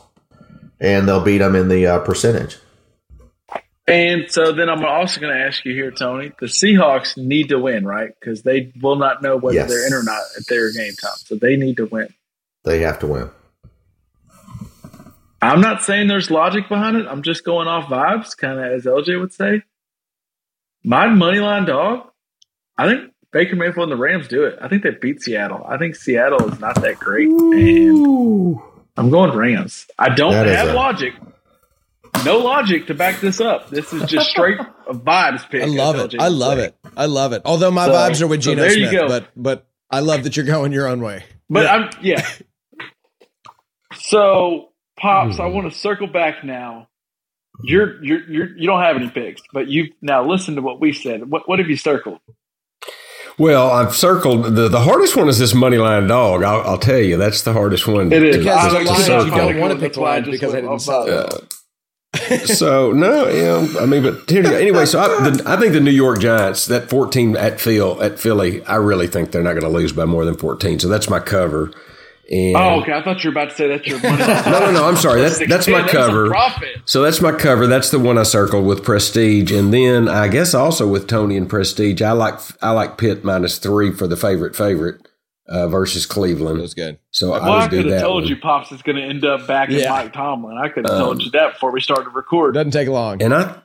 and they'll beat them in the uh, percentage. And so then I'm also going to ask you here, Tony. The Seahawks need to win, right? Because they will not know whether Yes. they're in or not at their game time. So they need to win. They have to win. I'm not saying there's logic behind it. I'm just going off vibes, kind of as LJ would say. My money line dog, I think Baker Mayfield and the Rams do it. I think they beat Seattle. I think Seattle is not that great, and I'm going Rams. I don't That is have a- logic. No logic to back this up. This is just straight a vibes pick. I love it. I love say. it. I love it. Although my So- vibes are with so Geno there you Smith, go. but but I love that you're going your own way. But Yeah. I'm yeah. so pops, Hmm. I want to circle back now. You're you're you're you don't have any picks, but you now listen to what we said. What what have you circled? Well, I've circled the, the hardest one is this money line dog. I'll, I'll tell you, that's the hardest one. It is. Because I the I you don't don't want to pick That's the why I Lions just because I didn't off sell so no, yeah, I mean, but here, anyway. So I, the, I think the New York Giants that fourteen at Phil at Philly, I really think they're not going to lose by more than fourteen. So that's my cover. And Oh, okay. I thought you were about to say that's your money. no, no, no. I'm sorry. That's that's my cover. So that's my cover. That's the one I circled with Prestige, and then I guess also with Tony and Prestige, I like I like Pitt minus three for the favorite favorite uh, versus It Cleveland. was good. So Well, I I would do could have that. told one. you Pops is going to end up back in Mike Tomlin. I could have Um, told you that before we started recording. Doesn't take long. And I,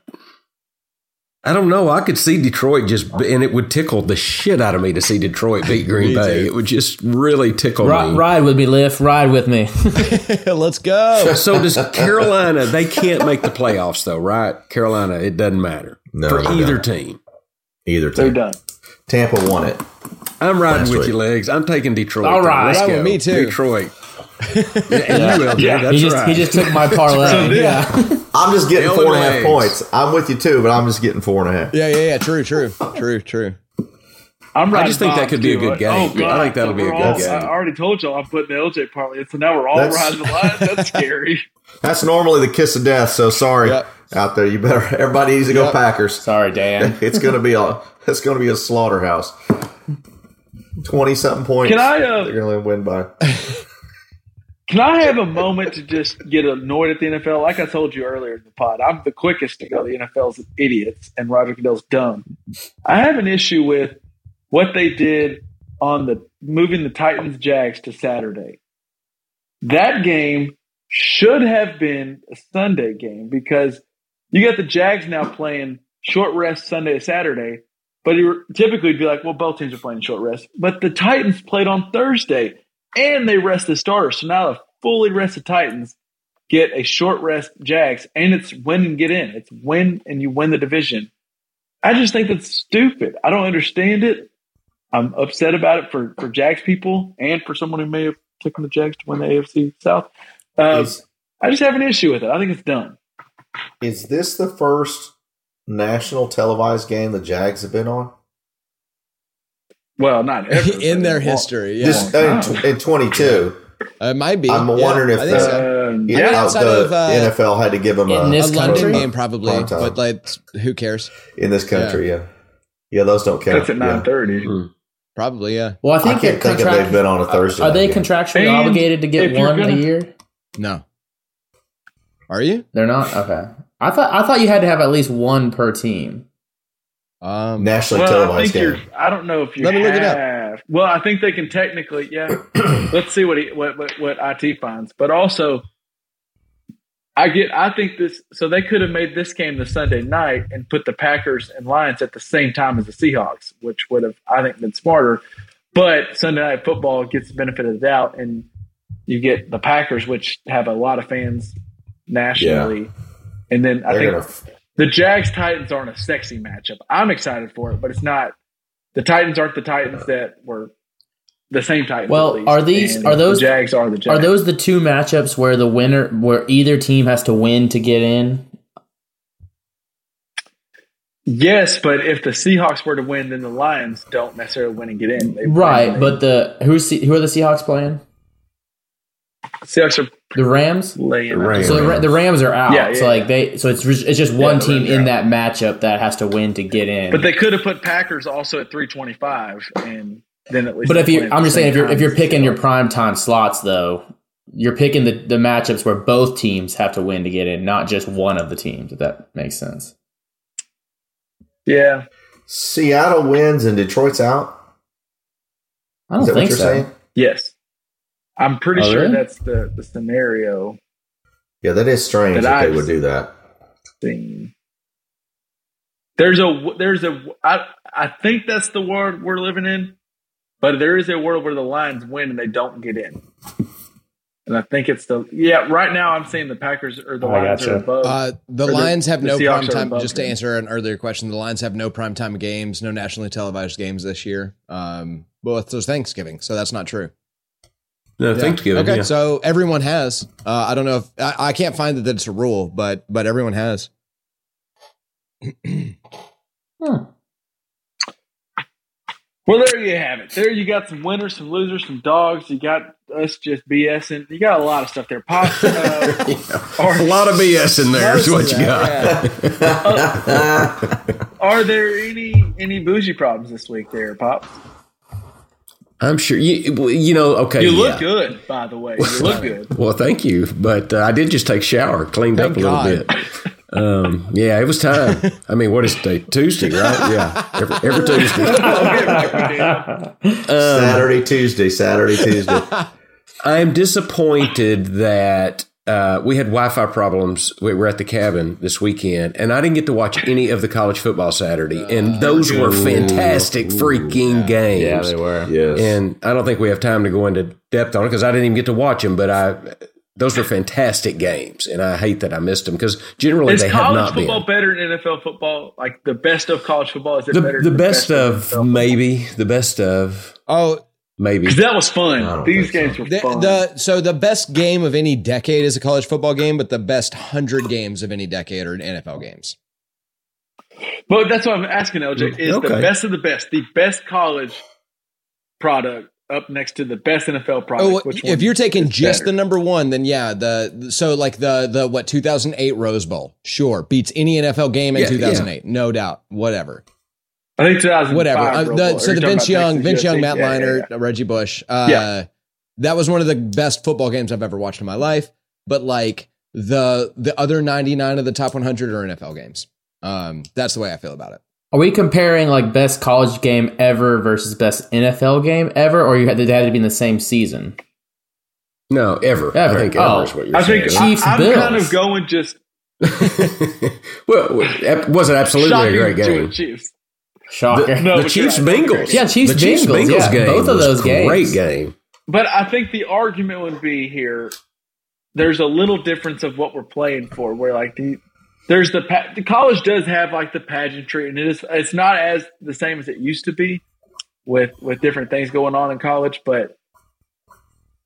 I don't know. I could see Detroit just, and it would tickle the shit out of me to see Detroit beat Green Bay. too. It would just really tickle Ride, me. ride with me, Lift. Ride with me. Let's go. So does Carolina? They can't make the playoffs, though, right? Carolina, it doesn't matter No, for either don't. team. Either team, They're done. Tampa won it. I'm riding Last with week. you, legs. I'm taking Detroit. All right, though. right. Let's go. with me, too. Detroit. Yeah, and will, Yeah. That's he just right. he just took my parlay. yeah. I'm just getting four and a half points. I'm with you too, but I'm just getting four and a half. Yeah, yeah, yeah. True, true, true, true. I'm I just think that could be a too. good game. Oh, God. I think that'll So be a good all- game. I already told y'all I'm putting the LJ parlay, so now we're all That's- riding the line. That's scary. That's normally the kiss of death. So sorry Yep. out there. You better. Everybody needs to go Packers. Sorry, Dan. It's gonna be a. It's gonna be a slaughterhouse. Twenty something points. Can I, uh, They're gonna win by. Can I have a moment to just get annoyed at the NFL? Like I told you earlier in the pod, I'm the quickest to go. The NFL's idiots and Roger Goodell's dumb. I have an issue with what they did on the moving the Titans Jags to Saturday. That game should have been a Sunday game because you got the Jags now playing short rest Sunday to Saturday. But you typically be like, well, both teams are playing short rest. But the Titans played on Thursday and they rest the starters. So now the fully rested Titans get a short rest Jags, and it's win and get in. It's win and you win the division. I just think that's stupid. I don't understand it. I'm upset about it for, for Jags people and for someone who may have taken the Jags to win the AFC South. Uh, Is, I just have an issue with it. I think it's dumb. is this the first national televised game the Jags have been on? Well, not ever, in their a history. Yeah, This uh, in, tw- in 22. it might be. I'm Yeah, wondering if I think the- so. Um, Yeah, yeah, outside the of, uh, NFL had to give them in a, this a London country? game probably, Prime but like, who cares? in this country. Yeah, yeah, those don't count. that's at Yeah. nine thirty. Probably, yeah. Well, I I think can't they're think if they've been on a Thursday. Are they night game. contractually And obligated to get one gonna- a year? No. Are you? They're not. Okay. I thought I thought you had to have at least one per team. Um, nationally Well, I televised think game? you're. I don't know if you Let me have. look it up. Well, I think they can technically. Yeah. Let's see what he what, what what IT finds, but also I get. I think this. So they could have made this game the Sunday night and put the Packers and Lions at the same time as the Seahawks, which would have, I think, been smarter. But Sunday night football gets the benefit of the doubt, and you get the Packers, which have a lot of fans nationally, and then I They're think gonna the Jags Titans aren't a sexy matchup. I'm excited for it, but it's not. The Titans aren't the Titans that were the same Titans. Well, are these- and are those- the Jags are the Jags? Are those the two matchups where the winner, where either team has to win to get in? Yes, but if the Seahawks were to win, then the Lions don't necessarily win and get in. They Right, but the who's who are the Seahawks playing? Seahawks are The Rams. laying. The. Rams. So the, Ra- the Rams are out. Yeah, yeah, so like yeah. they, so it's it's just one the team in out. that matchup that has to win to get in. But they could have put Packers also at 325, and then at least. But if you, I'm just saying, if you're if you're picking your Seahawks. prime time slots, though, you're picking the the matchups where both teams have to win to get in, not just one of the teams. If that makes sense. yeah, Seattle wins and Detroit's out. I don't that what think you're so. saying? yes, I'm pretty Oh, sure really? that's the the scenario. Yeah, that is strange That that they would do that. Thing. There's a there's a I I think that's the world we're living in, but there is a world where the Lions win and they don't get in. And I think it's the yeah. Right now, I'm saying the Packers or the I Lions gotcha. are above. Uh, the Or the- Lions have no prime time. Just to answer an earlier question, the Lions have no prime time games, no nationally televised games this year. Um, well, it's there's Thanksgiving, so that's not true. No, Yeah. Thanksgiving. Okay, yeah. so everyone has. Uh, I don't know if I, I can't find that it's a rule, but but everyone has. Well, there you have it. There you got some winners, some losers, some dogs. You got us just BSing. You got a lot of stuff there. Pop, uh, a lot of BS in there is what you got. are there any any bougie problems this week there, Pops? I'm sure you. You know, okay. You look yeah. good, by the way. You look good. Well, thank you, but uh, I did just take a shower, cleaned Thank up a little God. bit. Um, yeah, it was time. I mean, what is today? Tuesday, right? Yeah, every, every Tuesday. I'll get back with you. Saturday, Tuesday, Saturday, Tuesday. I'm disappointed that uh, we had Wi-Fi problems. We were at the cabin this weekend, and I didn't get to watch any of the college football Saturday. And those were fantastic freaking games. Yeah, they were. Yes. And I don't think we have time to go into depth on it because I didn't even get to watch them. But I, those were fantastic games, and I hate that I missed them because generally Is they have not been. college not football better than NFL football? Like the best of college football? Is it The, better? the than best of NFL football? maybe the best of Oh, maybe. 'Cause that was fun. These games so. were the, fun. the so the best game of any decade is a college football game, but the best hundred games of any decade are NFL games. But that's what I'm asking, LJ. Is Okay. the best of the best, the best college product up next to the best NFL product? Oh, which one if you're taking just better? the number one, then yeah, the so like the the what 2008 Rose Bowl, sure, beats any NFL game in Yeah, 2008, no doubt, whatever, I think 2005. whatever. Uh, the- so the Vince Young, Texas Vince Young, Matt Yeah, yeah, Leinart, yeah. Reggie Bush, uh, Yeah. that was one of the best football games I've ever watched in my life. But like the the other 99 of the top 100 are NFL games. Um, that's the way I feel about it. Are we comparing like best college game ever versus best NFL game ever, or you had, they had to be in the same season? No, ever. Ever. I think Oh. ever is what you're I think. Chiefs, I, I'm Bills. kind of going just well, it wasn't absolutely shocking a great game. Chiefs. Shocker. The, No, the Chiefs right. Bengals. Yeah, Chiefs the Chiefs Bengals, Bengals yeah, game. both of those a Great game. But I think the argument would be here. There's a little difference of what we're playing for. Where like the there's the the college does have like the pageantry, and it is it's not as the same as it used to be with with different things going on in college. But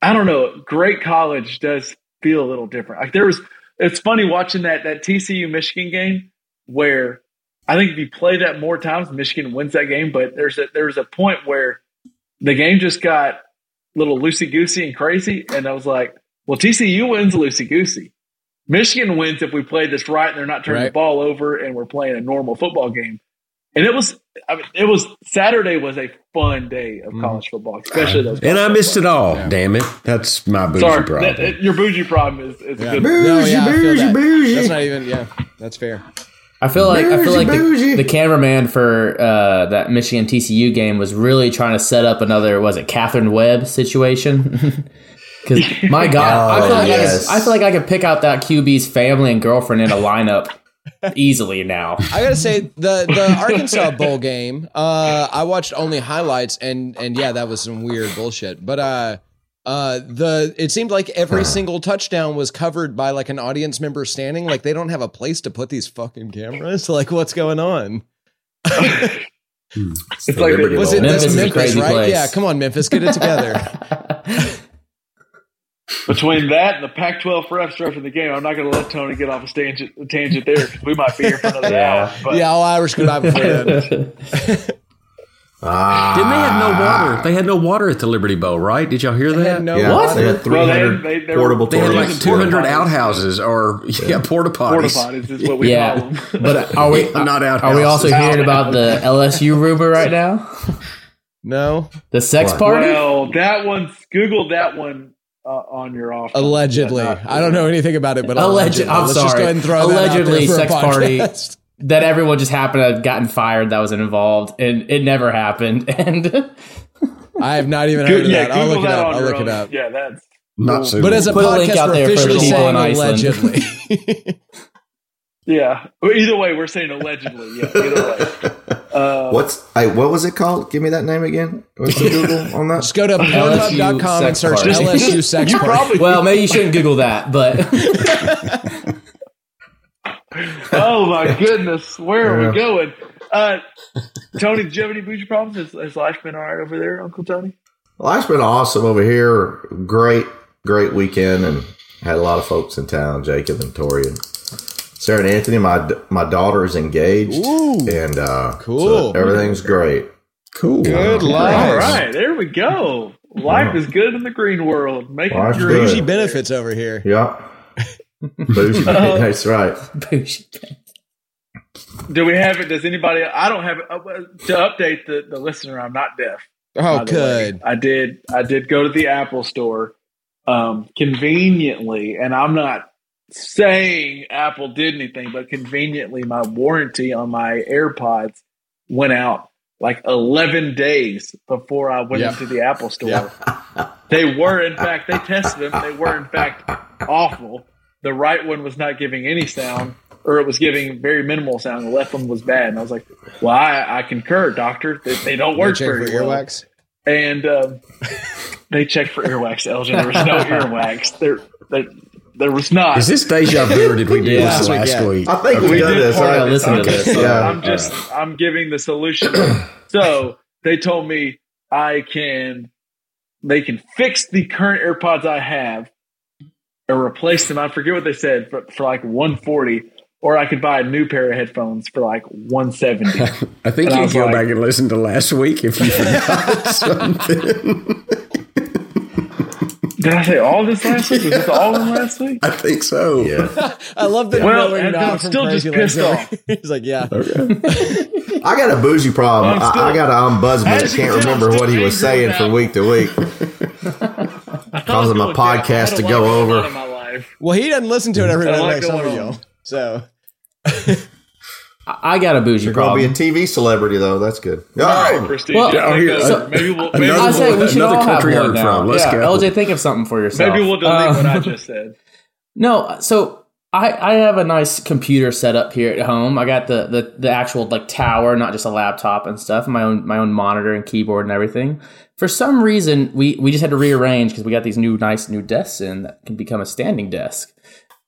I don't know. Great college does feel a little different. Like there was. It's funny watching that that TCU Michigan game where I think if you play that more times, Michigan wins that game. But there's a there's a point where the game just got a little loosey goosey and crazy, and I was like, well, TCU wins loosey goosey. Michigan wins if we play this right and they're not turning the ball over and we're playing a normal football game. And it was, I mean, it was Saturday was a fun day of mm-hmm. college football, especially those. And I college missed it football. all. Damn it. That's my bougie Sorry, problem. that- that- your bougie problem is, is Yeah. a good. no, yeah, I bougie, that. bougie. That's not even yeah, that's fair. I feel like I feel like the, the cameraman for uh, that Michigan TCU game was really trying to set up another was it Katherine Webb situation. Because my God, I, feel Oh, like yes. I, could, I feel like I could pick out that QB's family and girlfriend in a lineup easily now. I gotta say the the Arkansas bowl game. Uh, I watched only highlights, and and yeah, that was some weird bullshit. But uh, uh, the it seemed like every single touchdown was covered by like an audience member standing. Like they don't have a place to put these fucking cameras. Like what's going on? It's like Liberty Was it Memphis that's is a Memphis, crazy right? place. Yeah, come on, Memphis, get it together. between that and the Pac-12 refs refereing the game. I'm not going to let Tony get off a tangent, a tangent there because we might be here for another Yeah. hour. But yeah, I'll Irish good eye before then. Ah, Didn't they have no water? They had no water at the Liberty Bowl, right? Did y'all hear that? no yeah, What? They had Well, they- 300 they- they portable They had like 200 potties. outhouses or yeah, porta porta potties. potties is what we yeah, call them. but are we Not outhouses? Are we outhouses. also hearing about the LSU rumor right now? No, The sex What? party? Well, that one, Google that one uh, on your off. allegedly. I don't know anything about it, but Alleged- allegedly. I'm Let's just sorry. go ahead and throw that Allegedly, there for sex party. Podcast. that everyone just happened to have gotten fired that wasn't involved, and it never happened. And I have not even Go- heard of yeah, that. I'll Google look it up. I'll your look it up. Yeah, that's Not so. But as a Put a podcast, out we're there for officially people saying allegedly. yeah. Well, either way, we're saying allegedly. Yeah, either way. Uh, What's hey, what was it called? Give me that name again. What's the Google on that? Just go to Pornhub.com and search party. LSU sex you party. probably. well, maybe you shouldn't Google that, but oh my goodness, where are Yeah. we going? Uh, Tony, did you have any bougie problems? Has, has life been all right over there, Uncle Tony? Life's been awesome over here. Great, great weekend, and had a lot of folks in town. Jacob and Tori and Sarah and Anthony. My my daughter is engaged, Ooh. and uh, Cool. so everything's great. cool. Good life. All right, there we go. Life is good in the green world. Making Life's your good. Bougie benefits over here. Yeah, bougie. That's right. Do we have it? Does anybody? I don't have it. Uh, to update the, the listener, I'm not deaf. Oh, by the way. good. I did. I did go to the Apple store um, conveniently, and I'm not saying Apple did anything, but conveniently, my warranty on my AirPods went out like 11 days before I went Yeah. into the Apple store. Yeah. They were, in fact, they tested them. They were, in fact, awful. The right one was not giving any sound, or it was giving very minimal sound. The left one was bad. And I was like, well, I, I concur, doctor. They, they don't work Check very for well. earwax. And um, they checked for earwax, Elgin. There was no earwax. There, there, there was not. Is this deja vu or did we do Yeah. this last Yeah. week? I think we've We did this. part right? of it. listen to this. so Yeah. I'm just I'm giving the solution. so they told me I can they can fix the current AirPods I have or replace them. I forget what they said for, for like 140, or I could buy a new pair of headphones for like 170. I think And you can go like- back and listen to last week if you forgot something. Did I say all this last week? Was this all in last week? I think so. Yeah, I love that. Well, knowing and I'm still just Crazy pissed off. He's like, yeah. I got a bougie problem. I'm still- I, I got an ombudsman that can't can tell, I'm remember what he was angry saying from week to week, causing my podcast to go over. In my life. Well, he doesn't listen to it every night like like some of y'all. So I got a bougie You're going to be a TV celebrity, though. That's good. All right, Christine. Well, yeah, here, so- maybe we'll maybe, another I say we should Another all have country one now. Let's yeah, go. LJ, think of something for yourself. maybe we'll delete Uh, what I just said. No, so I, I have a nice computer set up here at home. I got the, the, the actual like tower, not just a laptop and stuff. My own my own monitor and keyboard and everything. For some reason, we we just had to rearrange because we got these new nice new desks in that can become a standing desk.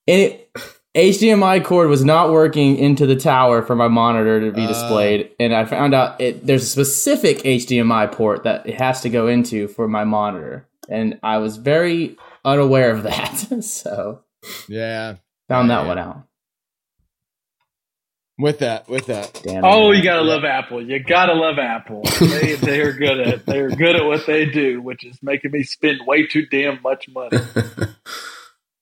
And it, HDMI cord was not working into the tower for my monitor to be uh. displayed, and I found out it there's a specific HDMI port that it has to go into for my monitor, and I was very unaware of that. so yeah, found that one out. With that, with that. Damn Oh, it. you gotta love Apple. You gotta love Apple. They they are good at they are good at what they do, which is making me spend way too damn much money.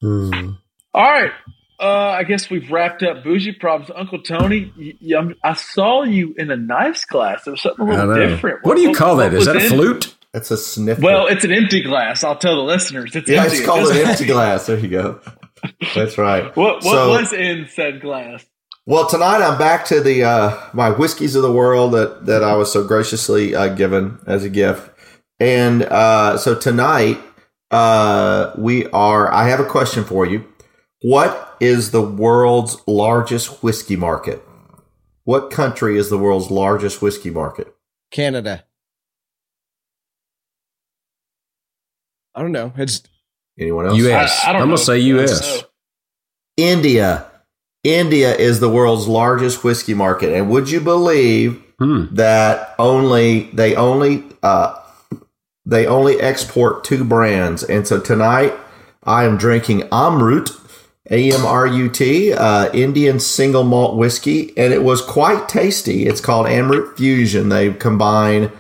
Hmm. All right. Uh, I guess we've wrapped up bougie problems. Uncle Tony, y y- I'm- I saw you in a nice glass. It was something a I little different. What do you call that? what Is that was a in- flute? That's a sniff. Well, it's an empty glass. I'll tell the listeners. It's yeah, empty. it's called It an empty glass. There you go. That's right. What what So- was in said glass? Well, tonight I'm back to the uh, my whiskeys of the world that that I was so graciously uh, given as a gift, and uh, so tonight Uh, we are. I have a question for you. What is the world's largest whiskey market? What country is the world's largest whiskey market? Canada. I don't know. It's Anyone else? U.S. I- I don't I'm know. gonna say U.S. India. India is the world's largest whiskey market, and would you believe Hmm. that only they only uh, they only export two brands? And so tonight, I am drinking Amrut, A M R U T, uh, Indian single malt whiskey, and it was quite tasty. It's called Amrut Fusion. They combine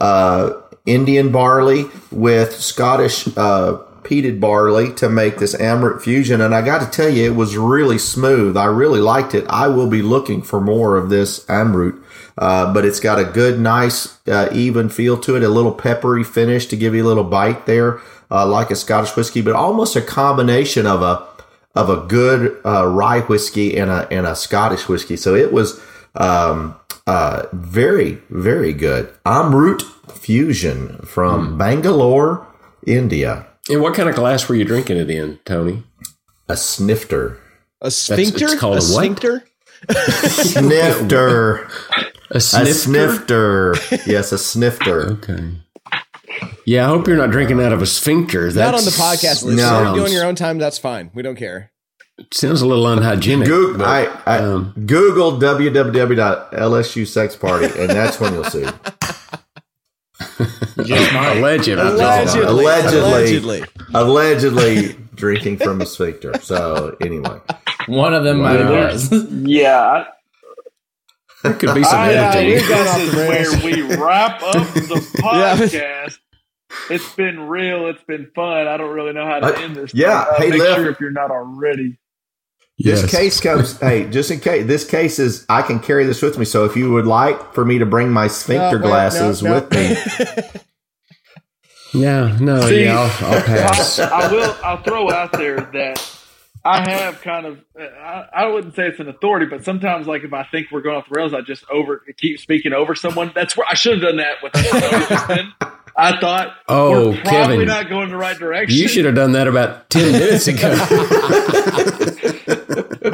uh, Indian barley with Scottish uh, peated barley to make this Amrut Fusion. And I got to tell you, it was really smooth. I really liked it. I will be looking for more of this Amrut. Uh, but it's got a good, nice, uh, even feel to it, a little peppery finish to give you a little bite there, uh, like a Scottish whiskey, but almost a combination of a of a good uh, rye whiskey and a and a Scottish whiskey. So it was um, uh, very very good. Amrut Fusion from Bangalore, India. And what kind of glass were you drinking it in, Tony? A snifter. a sphincter. it's called a a what? sphincter. Snifter. A a snifter? snifter. Yes, a snifter. Okay. Yeah, I hope you're not drinking out of a sphincter. Not That's- on the podcast list. No. If you're doing your own time, that's fine. We don't care. Sounds a little unhygienic. Google, but, I, I um, Google www.lsu sex party, and that's when you'll see. alleged. Allegedly. Allegedly. Allegedly. Allegedly drinking from a sphincter. So anyway, One of them might have was. Yeah, I, There could be some I, editing. we've this is where we wrap up the podcast. It's been real. It's been fun. I don't really know how to Uh, end this. yeah. Uh, Hey, make Liv. sure if you're not already. Yes. this case comes. hey, just in case, this case is. I can carry this with me. So if you would like for me to bring my sphincter No, wait, glasses no, no. with me, Yeah, no, See, yeah, I'll, I'll pass. I, I will. I'll throw out there that I have kind of. I, I wouldn't say it's an authority, but sometimes, like if I think we're going off the rails, I just over keep speaking over someone. That's where I should have done that with Justin. I thought, Oh, we're probably Kevin. not going the right direction. You should have done that about 10 minutes ago.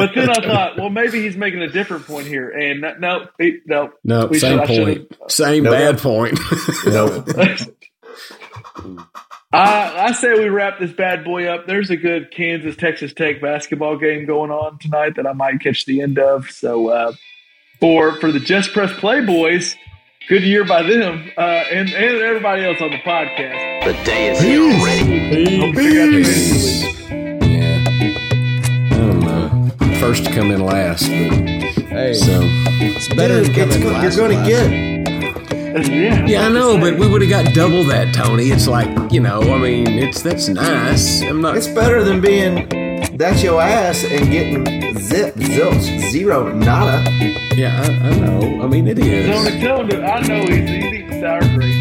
But then I thought, well, maybe he's making a different point here, and no, no, no, No, same should- point. Same No, bad no. point. no, I, I say we wrap this bad boy up. There's a good Kansas Texas Tech basketball game going on tonight that I might catch the end of. So uh, for for the Just Press Playboys, good year by them uh, and and everybody else on the podcast. The day is here already. Hope you First to come in last, but Hey, so. it's better Dude, it's go- you're going to get. Yeah, Yeah, I know, but we would have got double that, Tony. It's like, you know, I mean, it's that's nice. I'm not. It's better than being that's your ass and getting zip, zilch, zero, nada. Yeah, I, I know. I mean, it is. Tony, tell him that I know he's, he's eating sour grapes,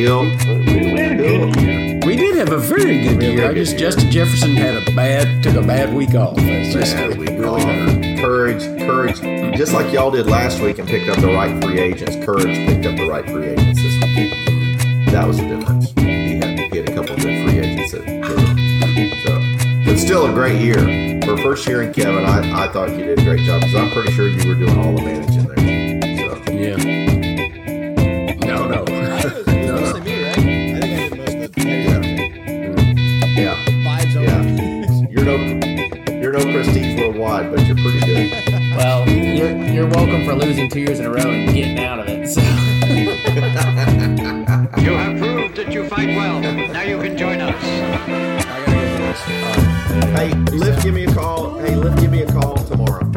He'll, we had a good year. We did have a very good year. I just Justin Jefferson had a bad took a bad week off. That's just bad week really off. Courage, courage, just like y'all did last week and picked up the right free agents. Courage picked up the right free agents this week. That was the difference. He had, he had a couple of good free agents that. So, but still a great year. For first year in Kevin, I, I thought you did a great job because I'm pretty sure you were doing all the managing there. So, Yeah. Prestige worldwide, but you're pretty good. Well, you're you're welcome for losing two years in a row and getting out of it. So. You have proved that you fight well. Now you can join us. I gotta go first. Uh, hey, Lift, give me a call. Hey, Lift, give me a call tomorrow.